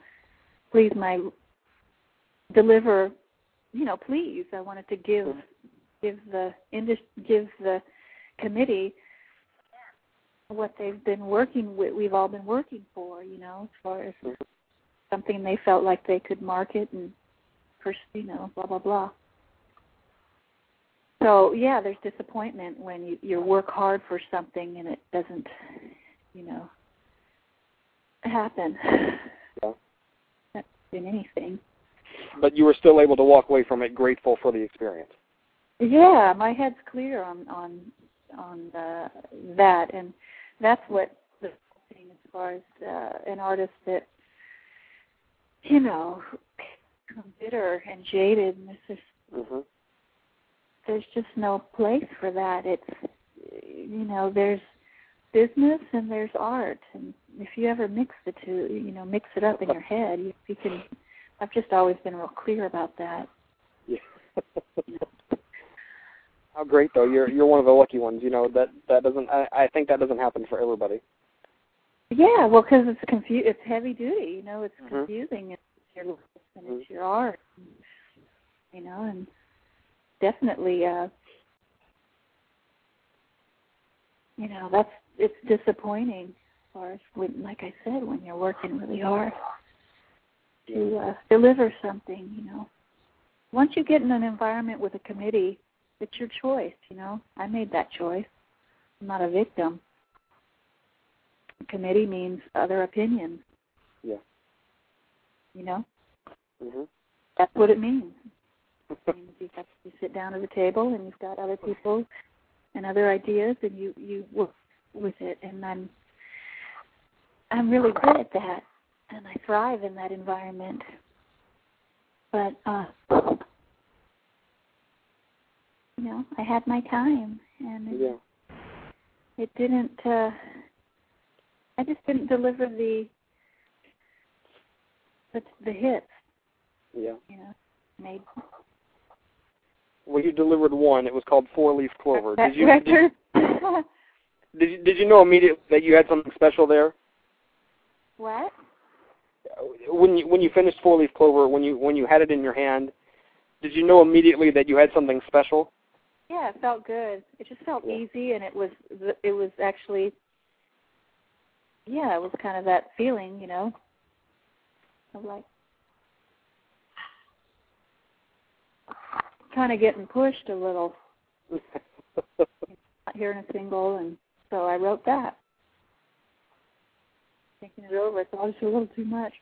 please my deliver you know please I wanted to give give the indus- give the committee what they've been working with we've all been working for you know as far as something they felt like they could market and you know blah blah blah so yeah there's disappointment when you you work hard for something and it doesn't you know happen Yeah. That's anything But you were still able to walk away from it grateful for the experience. yeah my head's clear on on on uh, that and that's what the thing as far as uh, an artist that you know bitter and jaded and it's just Mhm. There's just no place for that. It's you know, there's business and there's art and if you ever mix the two, you know, mix it up in your head, you, you can I've just always been real clear about that. Yeah. [LAUGHS] How great though! You're you're one of the lucky ones. You know that that doesn't. I, I think that doesn't happen for everybody. Yeah, well, because it's confu- it's heavy duty. You know, it's Mhm. confusing. It's your life and Mhm. it's your art. You know, and definitely, uh, you know, that's it's disappointing as far as when, like I said, when you're working really hard to uh, deliver something. You know, once you get in an environment with a committee, it's your choice. You know, I made that choice. I'm not a victim committee means other opinions. Yeah. You know, Mhm. that's what it means. You have to sit down at a table and you've got other people and other ideas and you you work with it. And I'm I'm really good at that, and I thrive in that environment. But uh, you know, I had my time, and it, yeah. it didn't. Uh, I just didn't deliver the the, the hits, Yeah. you know, made Well, you delivered one. It was called Four Leaf Clover. Did you did, [LAUGHS] did you did you know immediately that you had something special there? what? When you when you finished Four Leaf Clover, when you when you had it in your hand, did you know immediately that you had something special? Yeah, it felt good. It just felt Yeah. easy, and it was it was actually, yeah, it was kind of that feeling, you know, of like kind of getting pushed a little, [LAUGHS] not hearing a single, and so I wrote that. Thinking it over, it's always a little too much.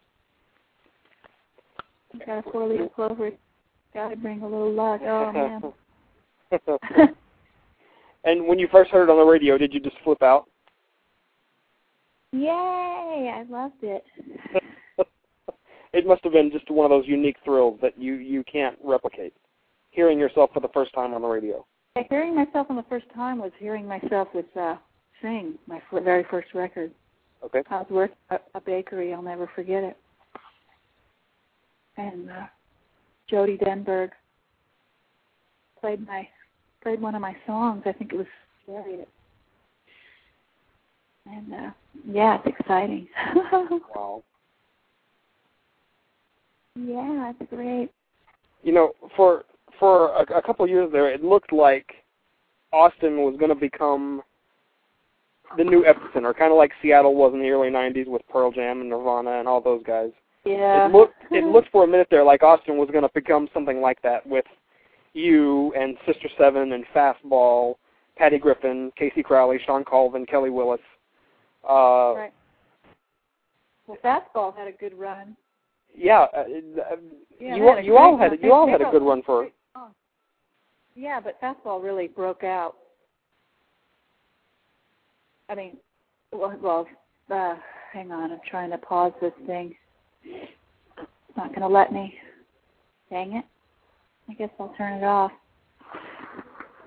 Got a four-leaf clover. Got to bring a little luck. Oh man. [LAUGHS] and when you first heard it on the radio, did you just flip out? Yay! I loved it. [LAUGHS] it must have been just one of those unique thrills that you you can't replicate. Hearing yourself for the first time on the radio. Hearing myself on the first time was hearing myself with uh, sing my f- very first record. Okay. I was working at a bakery. I'll never forget it. And uh, Jody Denberg played my played one of my songs. I think it was Chariot. And uh, yeah, it's exciting. [LAUGHS] Wow. yeah, it's great. You know, for for a, a couple of years there, it looked like Austin was going to become the new epicenter, kind of like Seattle was in the early '90s with Pearl Jam and Nirvana and all those guys. Yeah. It looked it [LAUGHS] looked for a minute there like Austin was going to become something like that with you and Sister Seven and Fastball Patty Griffin, Kacy Crowley, Shawn Colvin, Kelly Willis. Uh, right. Well, fastball had a good run. Yeah, uh, Yeah, you they you all had you all had a good run for songs. Yeah, but fastball really broke out. I mean, well, well uh, hang on, I'm trying to pause this thing. It's not going to let me. Dang it. I guess I'll turn it off.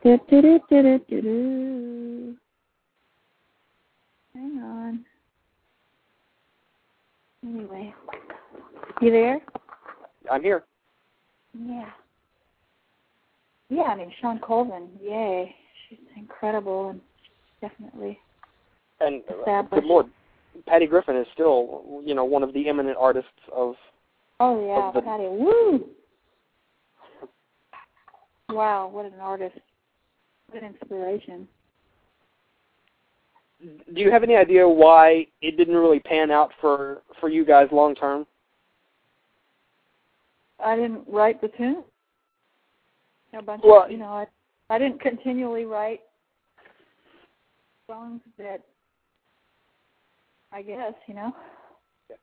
Do, do, do, do, do, do. Hang on. Anyway, you there? I'm here. Yeah. Yeah, I mean Shawn Colvin, yay. She's incredible and definitely And uh, good lord, Patty Griffin is still you know one of the eminent artists of Oh yeah, Of the- Patty. Woo Wow, what an artist. What an inspiration. do you have any idea why it didn't really pan out for for you guys long term? I didn't write the tune. A bunch Well- of you know, I I didn't continually write songs that I guess, you know.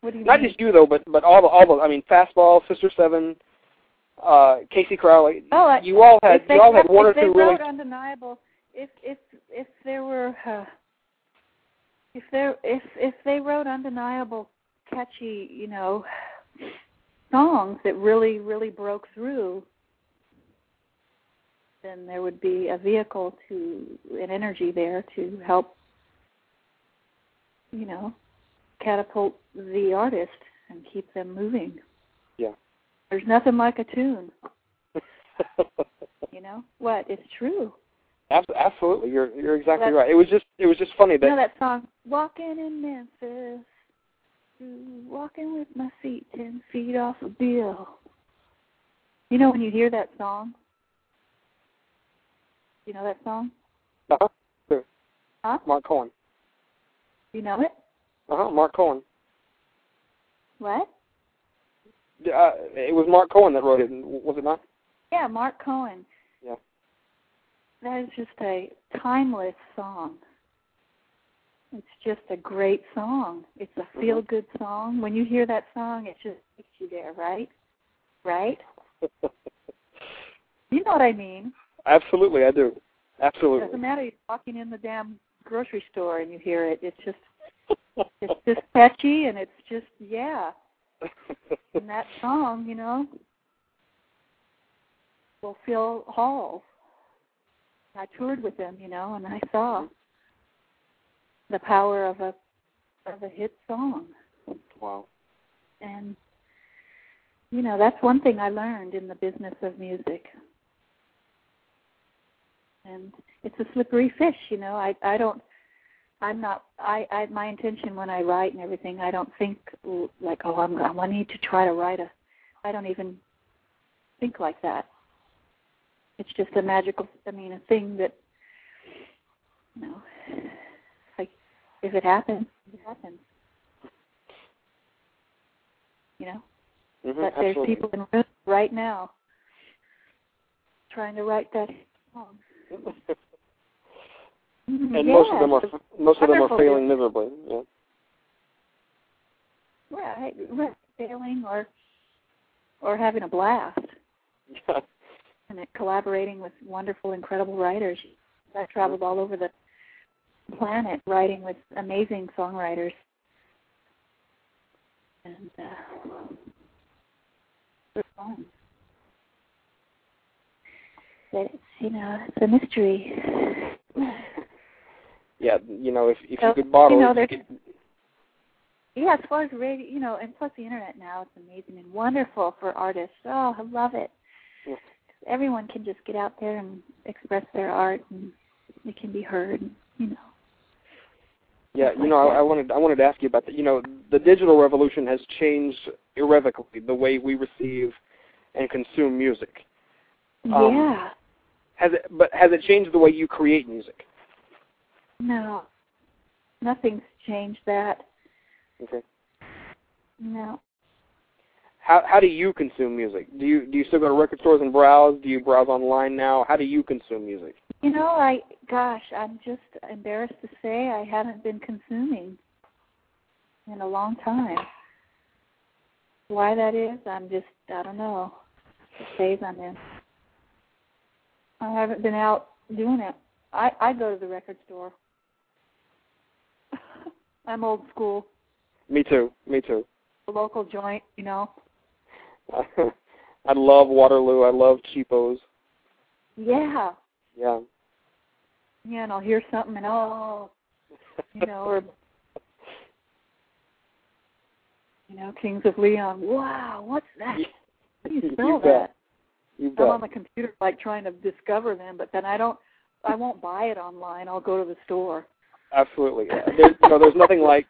What do you Not mean? just you though, but but all the all the I mean Fastball, Sister Seven, uh, Kacy Crowley. Oh, I- you all had you all had one or two really wrote undeniable if if if there were uh, if there if if they wrote undeniable catchy you know songs that really really broke through then there would be a vehicle to an energy there to help you know catapult the artist and keep them moving. Yeah. there's nothing like a tune. You know? What? It's true. Absolutely, you're you're exactly That's- right. It was just it was just funny that you know that song walking in memphis walking with my feet ten feet off a bill. You know when you hear that song you know that song uh-huh, sure. huh Marc Cohn. you know it Uh huh. Marc Cohn. what Uh, it was Marc Cohn that wrote it, was it not? yeah marc cohn Yeah. that is just a timeless song it's just a great song it's a feel good song when you hear that song it just takes you there right right [LAUGHS] you know what i mean Absolutely, I do. Absolutely. It doesn't matter you're walking in the damn grocery store and you hear it. It's just it's just catchy and it's just yeah. And that song, you know, will fill halls. I toured with them, you know, and I saw the power of a of a hit song. wow. And you know, that's one thing I learned in the business of music. And it's a slippery fish, you know. I I don't I'm not I I my intention when I write and everything, I don't think like oh I'm I need to try to write a I don't even think like that. It's just a magical I mean a thing that you know like if it happens, it happens. You know? hmm But there's absolutely. people in rooms right now trying to write that song. And most of them are most of them are failing miserably. Yeah. right, right, failing or or having a blast [LAUGHS] Yeah. and collaborating with wonderful, incredible writers. I traveled all over the planet writing with amazing songwriters, and uh, it was fun. But it's you know it's a mystery. Yeah, you know, if if So, you could bottle you know, it, you there's- could- Yeah, as far as radio, you know, and plus the internet now, it's amazing and wonderful for artists. Oh, I love it. Yeah. Everyone can just get out there and express their art, and it can be heard. You know. yeah, you know, I. I wanted I wanted to ask you about that. You know, the digital revolution has changed irrevocably the way we receive and consume music. Um, yeah. Has it? But has it changed the way you create music? No. Nothing's changed that. Okay. No. how how do you consume music? Do you do you still go to record stores and browse? Do you browse online now? How do you consume music? You know, I gosh, I'm just embarrassed to say I haven't been consuming in a long time. Why that is, I'm just I don't know. The phase I'm in. I haven't been out doing it. I I go to the record store. [LAUGHS] I'm old school. Me too. Me too. A local joint, you know. [LAUGHS] I love Waterloo. I love cheapos. Yeah. Yeah. Yeah, and I'll hear something and oh, you know, or [LAUGHS] you know, Kings of Leon. Wow, what's that? How do you spell you that? You bet. I'm on the computer like trying to discover them, but then I don't. I won't buy it online. I'll go to the store. Absolutely. There's, you know, there's nothing like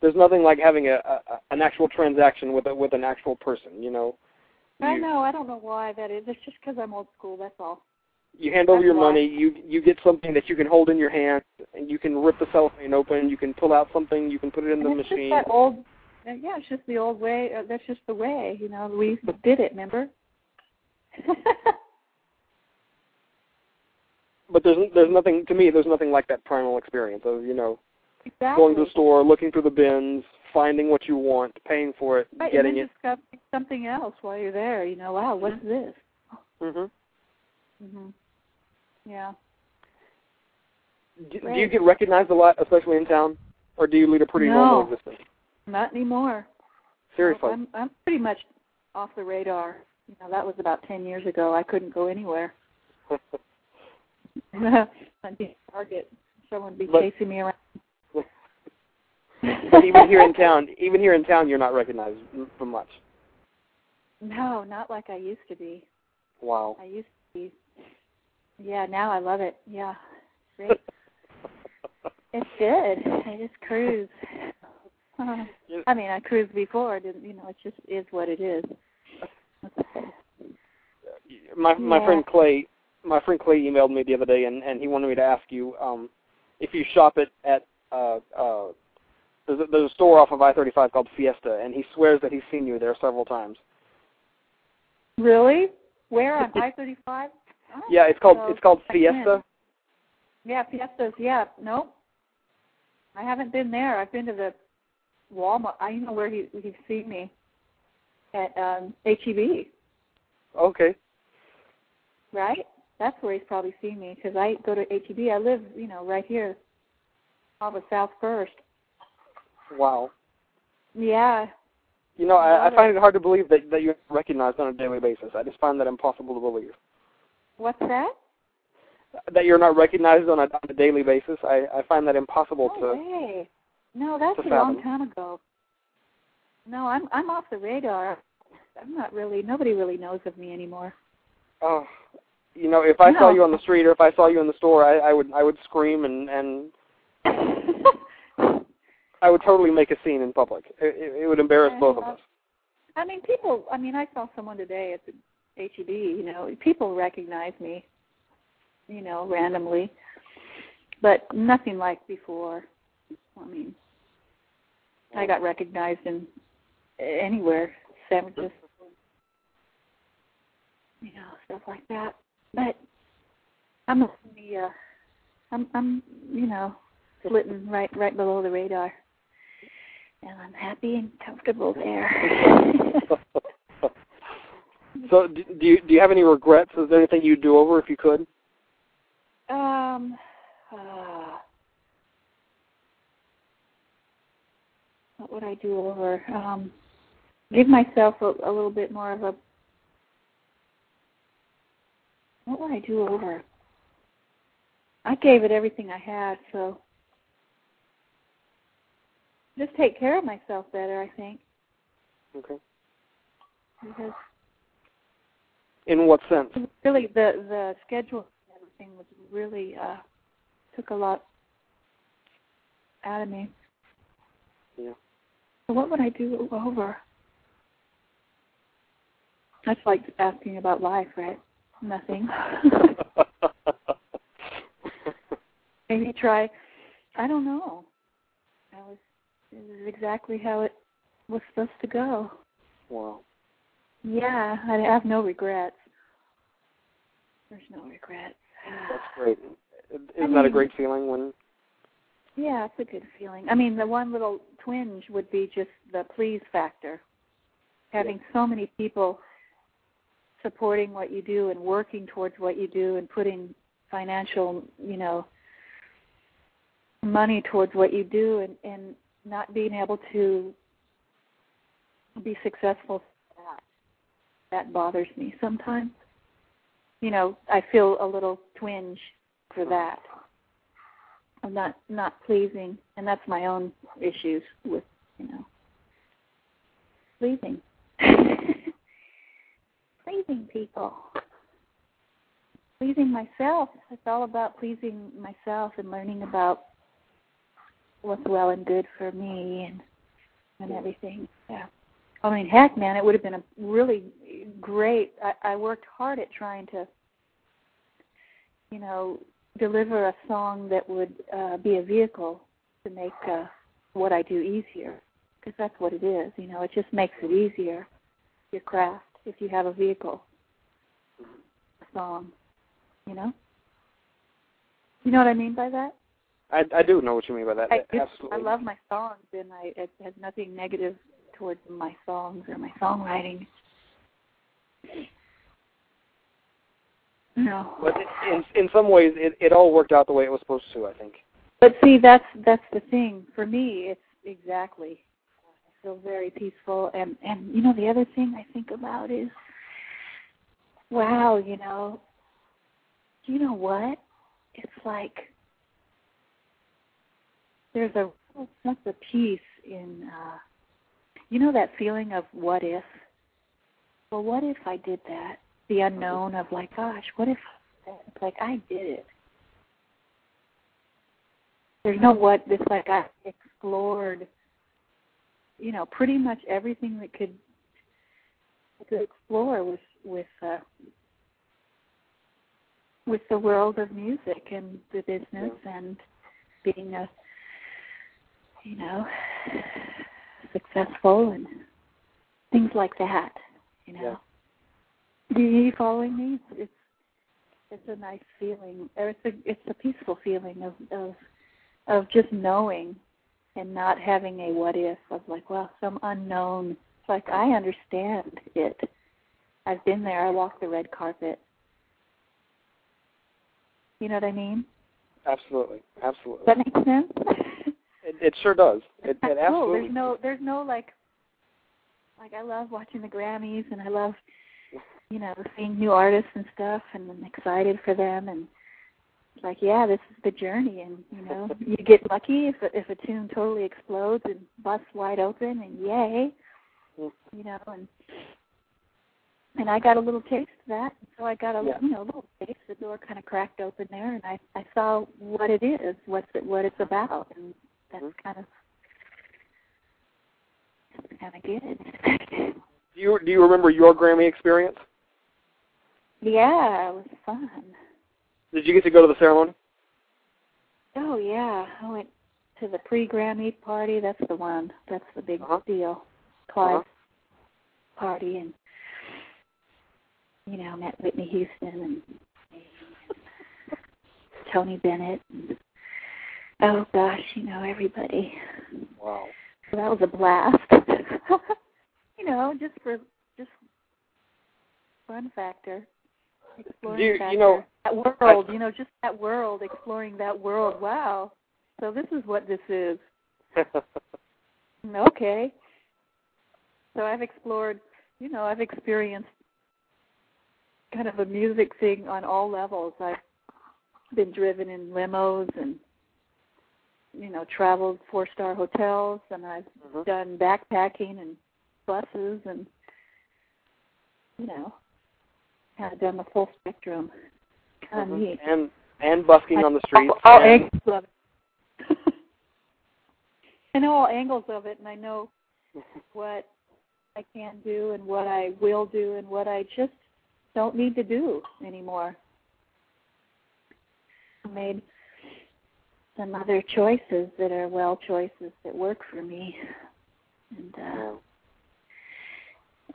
there's nothing like having a, a an actual transaction with a with an actual person. You know. I know. I don't know why that is. It's just because I'm old school. That's all. You hand over That's your why. money. You you get something that you can hold in your hand, and you can rip the cellophane open. You can pull out something. You can put it in the it's machine. just that old. uh, Yeah, it's just the old way. Uh, that's just the way. You know, we did it. Remember? [LAUGHS] But there's there's nothing to me. There's nothing like that primal experience of you know exactly. going to the store, looking through the bins, finding what you want, paying for it, Right, getting and it. then discovering something else while you're there. You know, wow, what's this? Mhm. Mhm. Yeah. Do, do you get recognized a lot, especially in town, or do you lead a pretty No. normal existence? Not anymore. Seriously. I'm I'm pretty much off the radar. You know, that was about ten years ago. I couldn't go anywhere. [LAUGHS] I'd be a target. Someone would be But- chasing me around. but even here in town, even here in town, you're not recognized for much. No, not like I used to be. Wow. I used to be. Yeah, now I love it. Yeah, great. [LAUGHS] it's good. I just cruise. Uh, [LAUGHS] I mean, I cruised before. Didn't you know? It just is what it is. My my Yeah. friend Clay, my friend Clay emailed me the other day, and and he wanted me to ask you um, if you shop it at uh uh. There's a, there's a store off of I-35 called Fiesta, and he swears that he's seen you there several times. Really? Where on [LAUGHS] I thirty five? Yeah, it's called it's called Fiesta. Yeah, Fiestas. Yeah, nope. I haven't been there. I've been to the Walmart. I know where he he's seen me at um HEB, Okay. right? That's where he's probably seen me because I go to HEB. I live, you know, right here, off of South First. Wow. Yeah, You know, I, I find it hard to believe that that you're recognized on a daily basis. I just find that impossible to believe. what's that? That you're not recognized on a, on a daily basis. I, I find that impossible No to. way. No, that's a long time ago. No, I'm I'm off the radar. I'm not really. Nobody really knows of me anymore. Oh, you know, if I saw you on the street or if I saw you in the store, I, I would I would scream and and [LAUGHS] I would totally make a scene in public. It, it, it would embarrass both of us. I mean, people. I mean, I saw someone today at the HEB. You know, people recognize me. You know, randomly, but nothing like before. I mean, I got recognized in anywhere, sandwiches, You know, stuff like that. But I'm in the. Uh, I'm. I'm. You know, flitting right right below the radar. And I'm happy and comfortable there. [LAUGHS] so, do do you do you have any regrets? Is there anything you'd do over if you could? um, uh, what would I do over? Um, give myself a, a little bit more of a. What would I do over? I gave it everything I had, so just take care of myself better. I think Okay. because In what sense? really the the schedule and everything was really uh took a lot out of me. Yeah. So what would I do over? That's like asking about life, right? Nothing. [LAUGHS] Maybe try. I don't know. That was it was exactly how it was supposed to go. wow. Yeah, I have no regrets. There's no regrets. That's great. Isn't I that a great feeling when? Yeah, it's a good feeling. I mean, the one little twinge would be just the please factor. Having so many people supporting what you do and working towards what you do and putting financial, you know, money towards what you do and, and not being able to be successful that. That bothers me sometimes. You know, I feel a little twinge for that. I'm not not pleasing, and that's my own issues with you know pleasing, pleasing people, pleasing myself. It's all about pleasing myself and learning about what's well and good for me and and everything. Yeah. I mean, heck, man, it would have been a really great. I, I worked hard at trying to, you know, deliver a song that would uh, be a vehicle to make uh, what I do easier, because that's what it is. You know, it just makes it easier, your craft, if you have a vehicle, mm-hmm. a song. Um, you know. You know what I mean by that? I I do know what you mean by that. I, Absolutely. I love my songs, and I it has nothing negative towards my songs or my songwriting. No. But in in some ways, it it all worked out the way it was supposed to. I think. But see, that's that's the thing. For me, it's exactly. Feel very peaceful, and and you know the other thing I think about is, wow, you know, you know what? It's like there's a real sense of peace in, uh, you know, that feeling of what if. Well, what if I did that? The unknown of like, gosh, what if? It's like I did it there's no what it's like I explored you know pretty much everything that could to explore with with uh with the world of music and the business and being a you know successful and things like that you know. Do you following me? It's it's a nice feeling or it's a it's a peaceful feeling of of of just knowing and not having a what if of like, well, some unknown. It's like I understand it. I've been there. I walked the red carpet. You know what I mean? Absolutely. Absolutely. Does that makes sense? [LAUGHS] It, it sure does. It, it [LAUGHS] oh, absolutely. There's no, there's no like, like I love watching the Grammys and I love, you know, seeing new artists and stuff, and I'm excited for them and like, yeah, this is the journey, and you know, you get lucky if a, if a tune totally explodes and busts wide open, and yay, Mm. you know, and and I got a little taste of that, so I got a Yeah. you know a little taste. The door kind of cracked open there, and I I saw what it is, what's it, what it's about, and that's Mhm. kind of kind of good. Do you do you remember your Grammy experience? yeah, it was fun. Did you get to go to the ceremony? Oh yeah, I went to the pre-Grammy party. That's the one. That's the big Uh-huh. deal. Clive's Uh-huh. party, and you know, met Whitney Houston and [LAUGHS] Tony Bennett. And, oh gosh, you know everybody. Wow. So that was a blast. [LAUGHS] you know, just for just fun factor. Exploring Do you- you know, that world, you know, just that world, exploring that world. Wow. So this is what this is. [LAUGHS] Okay. So I've explored, you know, I've experienced kind of a music thing on all levels. I've been driven in limos and you know, traveled four-star hotels and I've Mhm. done backpacking and buses and you know, kind of done the full spectrum. Kind of Mhm. neat. And and busking on the streets. All, all angles of it. [LAUGHS] I know all angles of it, and I know [LAUGHS] what I can do and what I will do and what I just don't need to do anymore. I made some other choices that are well choices that work for me, and uh,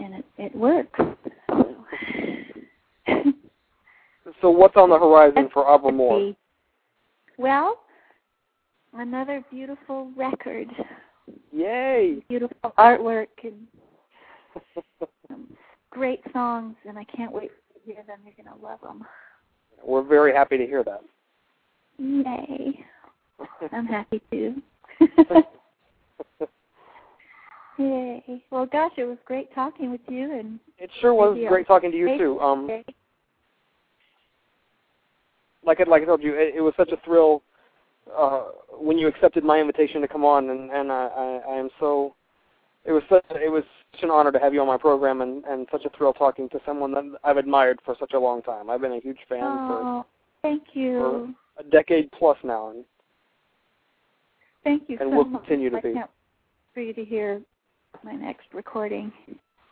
and it it works. So, So what's on the horizon for Moore? well, another beautiful record, Yay! beautiful artwork, and great songs, and I can't wait to hear them. You're gonna love them. We're very happy to hear that. Yay! I'm happy too. [LAUGHS] Yay! Well, gosh, it was great talking with you, and It sure was great talking to you too. Um. Like I, like I told you, it, it was such a thrill uh, when you accepted my invitation to come on, and and I, I, I am so. It was such it was such an honor to have you on my program, and and such a thrill talking to someone that I've admired for such a long time. I've been a huge fan oh, thank you. for a decade plus now, and Thank you and so much. continue to I be. can't for you to hear my next recording.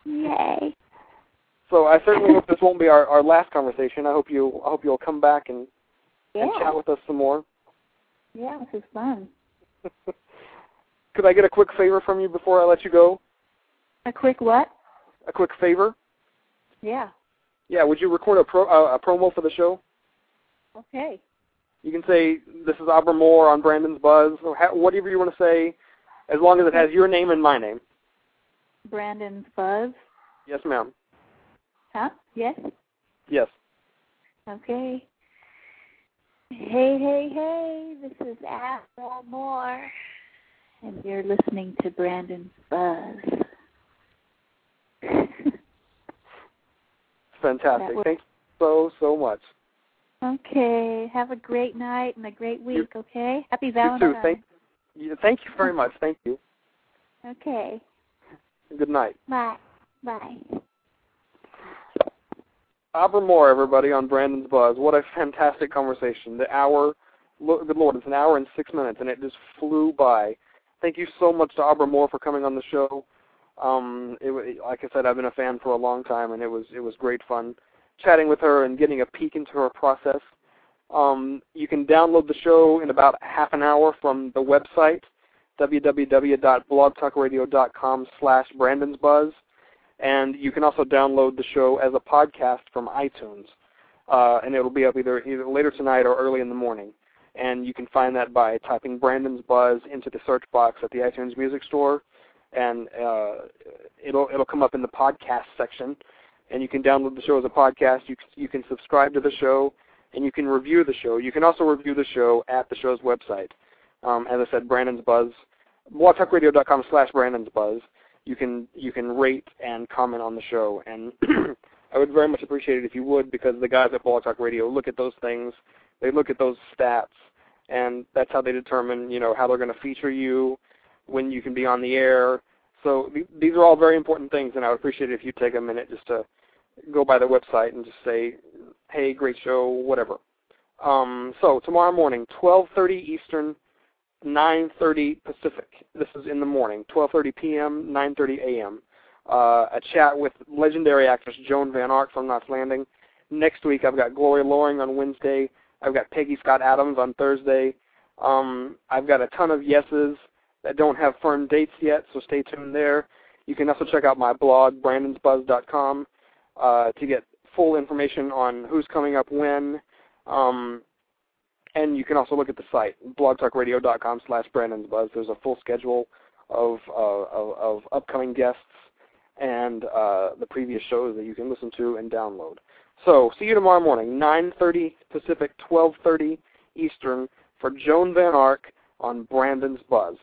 Yay! so I certainly hope this won't be our, our last conversation. I hope you I hope you'll come back and, Yeah, and chat with us some more. yeah, this is fun. [LAUGHS] Could I get a quick favor from you before I let you go? A quick what? A quick favor? Yeah. Yeah, would you record a pro uh, a promo for the show? Okay. You can say this is Abra Moore on Brandon's Buzz, or ha- whatever you want to say, as long as it has your name and my name. Brandon's Buzz. Yes, ma'am. Huh? Yes. Yes. Okay. Hey, hey, hey! This is Abra Moore, and you're listening to Brandon's Buzz. [LAUGHS] Fantastic. Thanks so so much. okay. Have a great night and a great You- week. Okay. Happy You Valentine's. too. Thank you. Thank you very much. Thank you. Okay. Good night. Bye. Bye. Abra Moore, everybody, on Brandon's Buzz. What a fantastic conversation. The hour, good Lord, it's an hour and six minutes, and it just flew by. Thank you so much to Abra Moore for coming on the show. Um, it, like I said, I've been a fan for a long time, and it was it was great fun chatting with her and getting a peek into her process. Um, you can download the show in about half an hour from the website www.blogtalkradio.com slash Brandon's Buzz and you can also download the show as a podcast from iTunes, uh, and it'll be up either either later tonight or early in the morning. And you can find that by typing Brandon's Buzz into the search box at the iTunes Music Store, and uh, it'll it'll come up in the podcast section. And you can download the show as a podcast. You you can subscribe to the show, and you can review the show. You can also review the show at the show's website. Um, as I said, Brandon's Buzz, blogtalkradio.com slash Brandon's Buzz you can you can rate and comment on the show and [CLEARS THROAT] I would very much appreciate it if you would because the guys at Blog Talk Radio look at those things, they look at those stats and that's how they determine, you know, how they're going to feature you, when you can be on the air. So th- these are all very important things and I would appreciate it if you take a minute just to go by the website and just say, "Hey, great show, whatever." Um, so tomorrow morning, 12:30 Eastern, 9:30 Pacific. This is in the morning, 12:30 p.m., 9:30 a.m. Uh, a chat with legendary actress Joan Van Ark from Knots Landing. Next week, I've got Gloria Loring on Wednesday. I've got Peggy Scott Adams on Thursday. Um, I've got a ton of yeses that don't have firm dates yet, so stay tuned there. You can also check out my blog, brandonsbuzz.com, uh, to get full information on who's coming up when. Um, and you can also look at the site, blogtalkradio.com slash brandonsbuzz. There's a full schedule of, uh, of, of upcoming guests and uh, the previous shows that you can listen to and download. So see you tomorrow morning, 9.30 Pacific, 12.30 Eastern, for Joan Van Ark on Brandon's Buzz.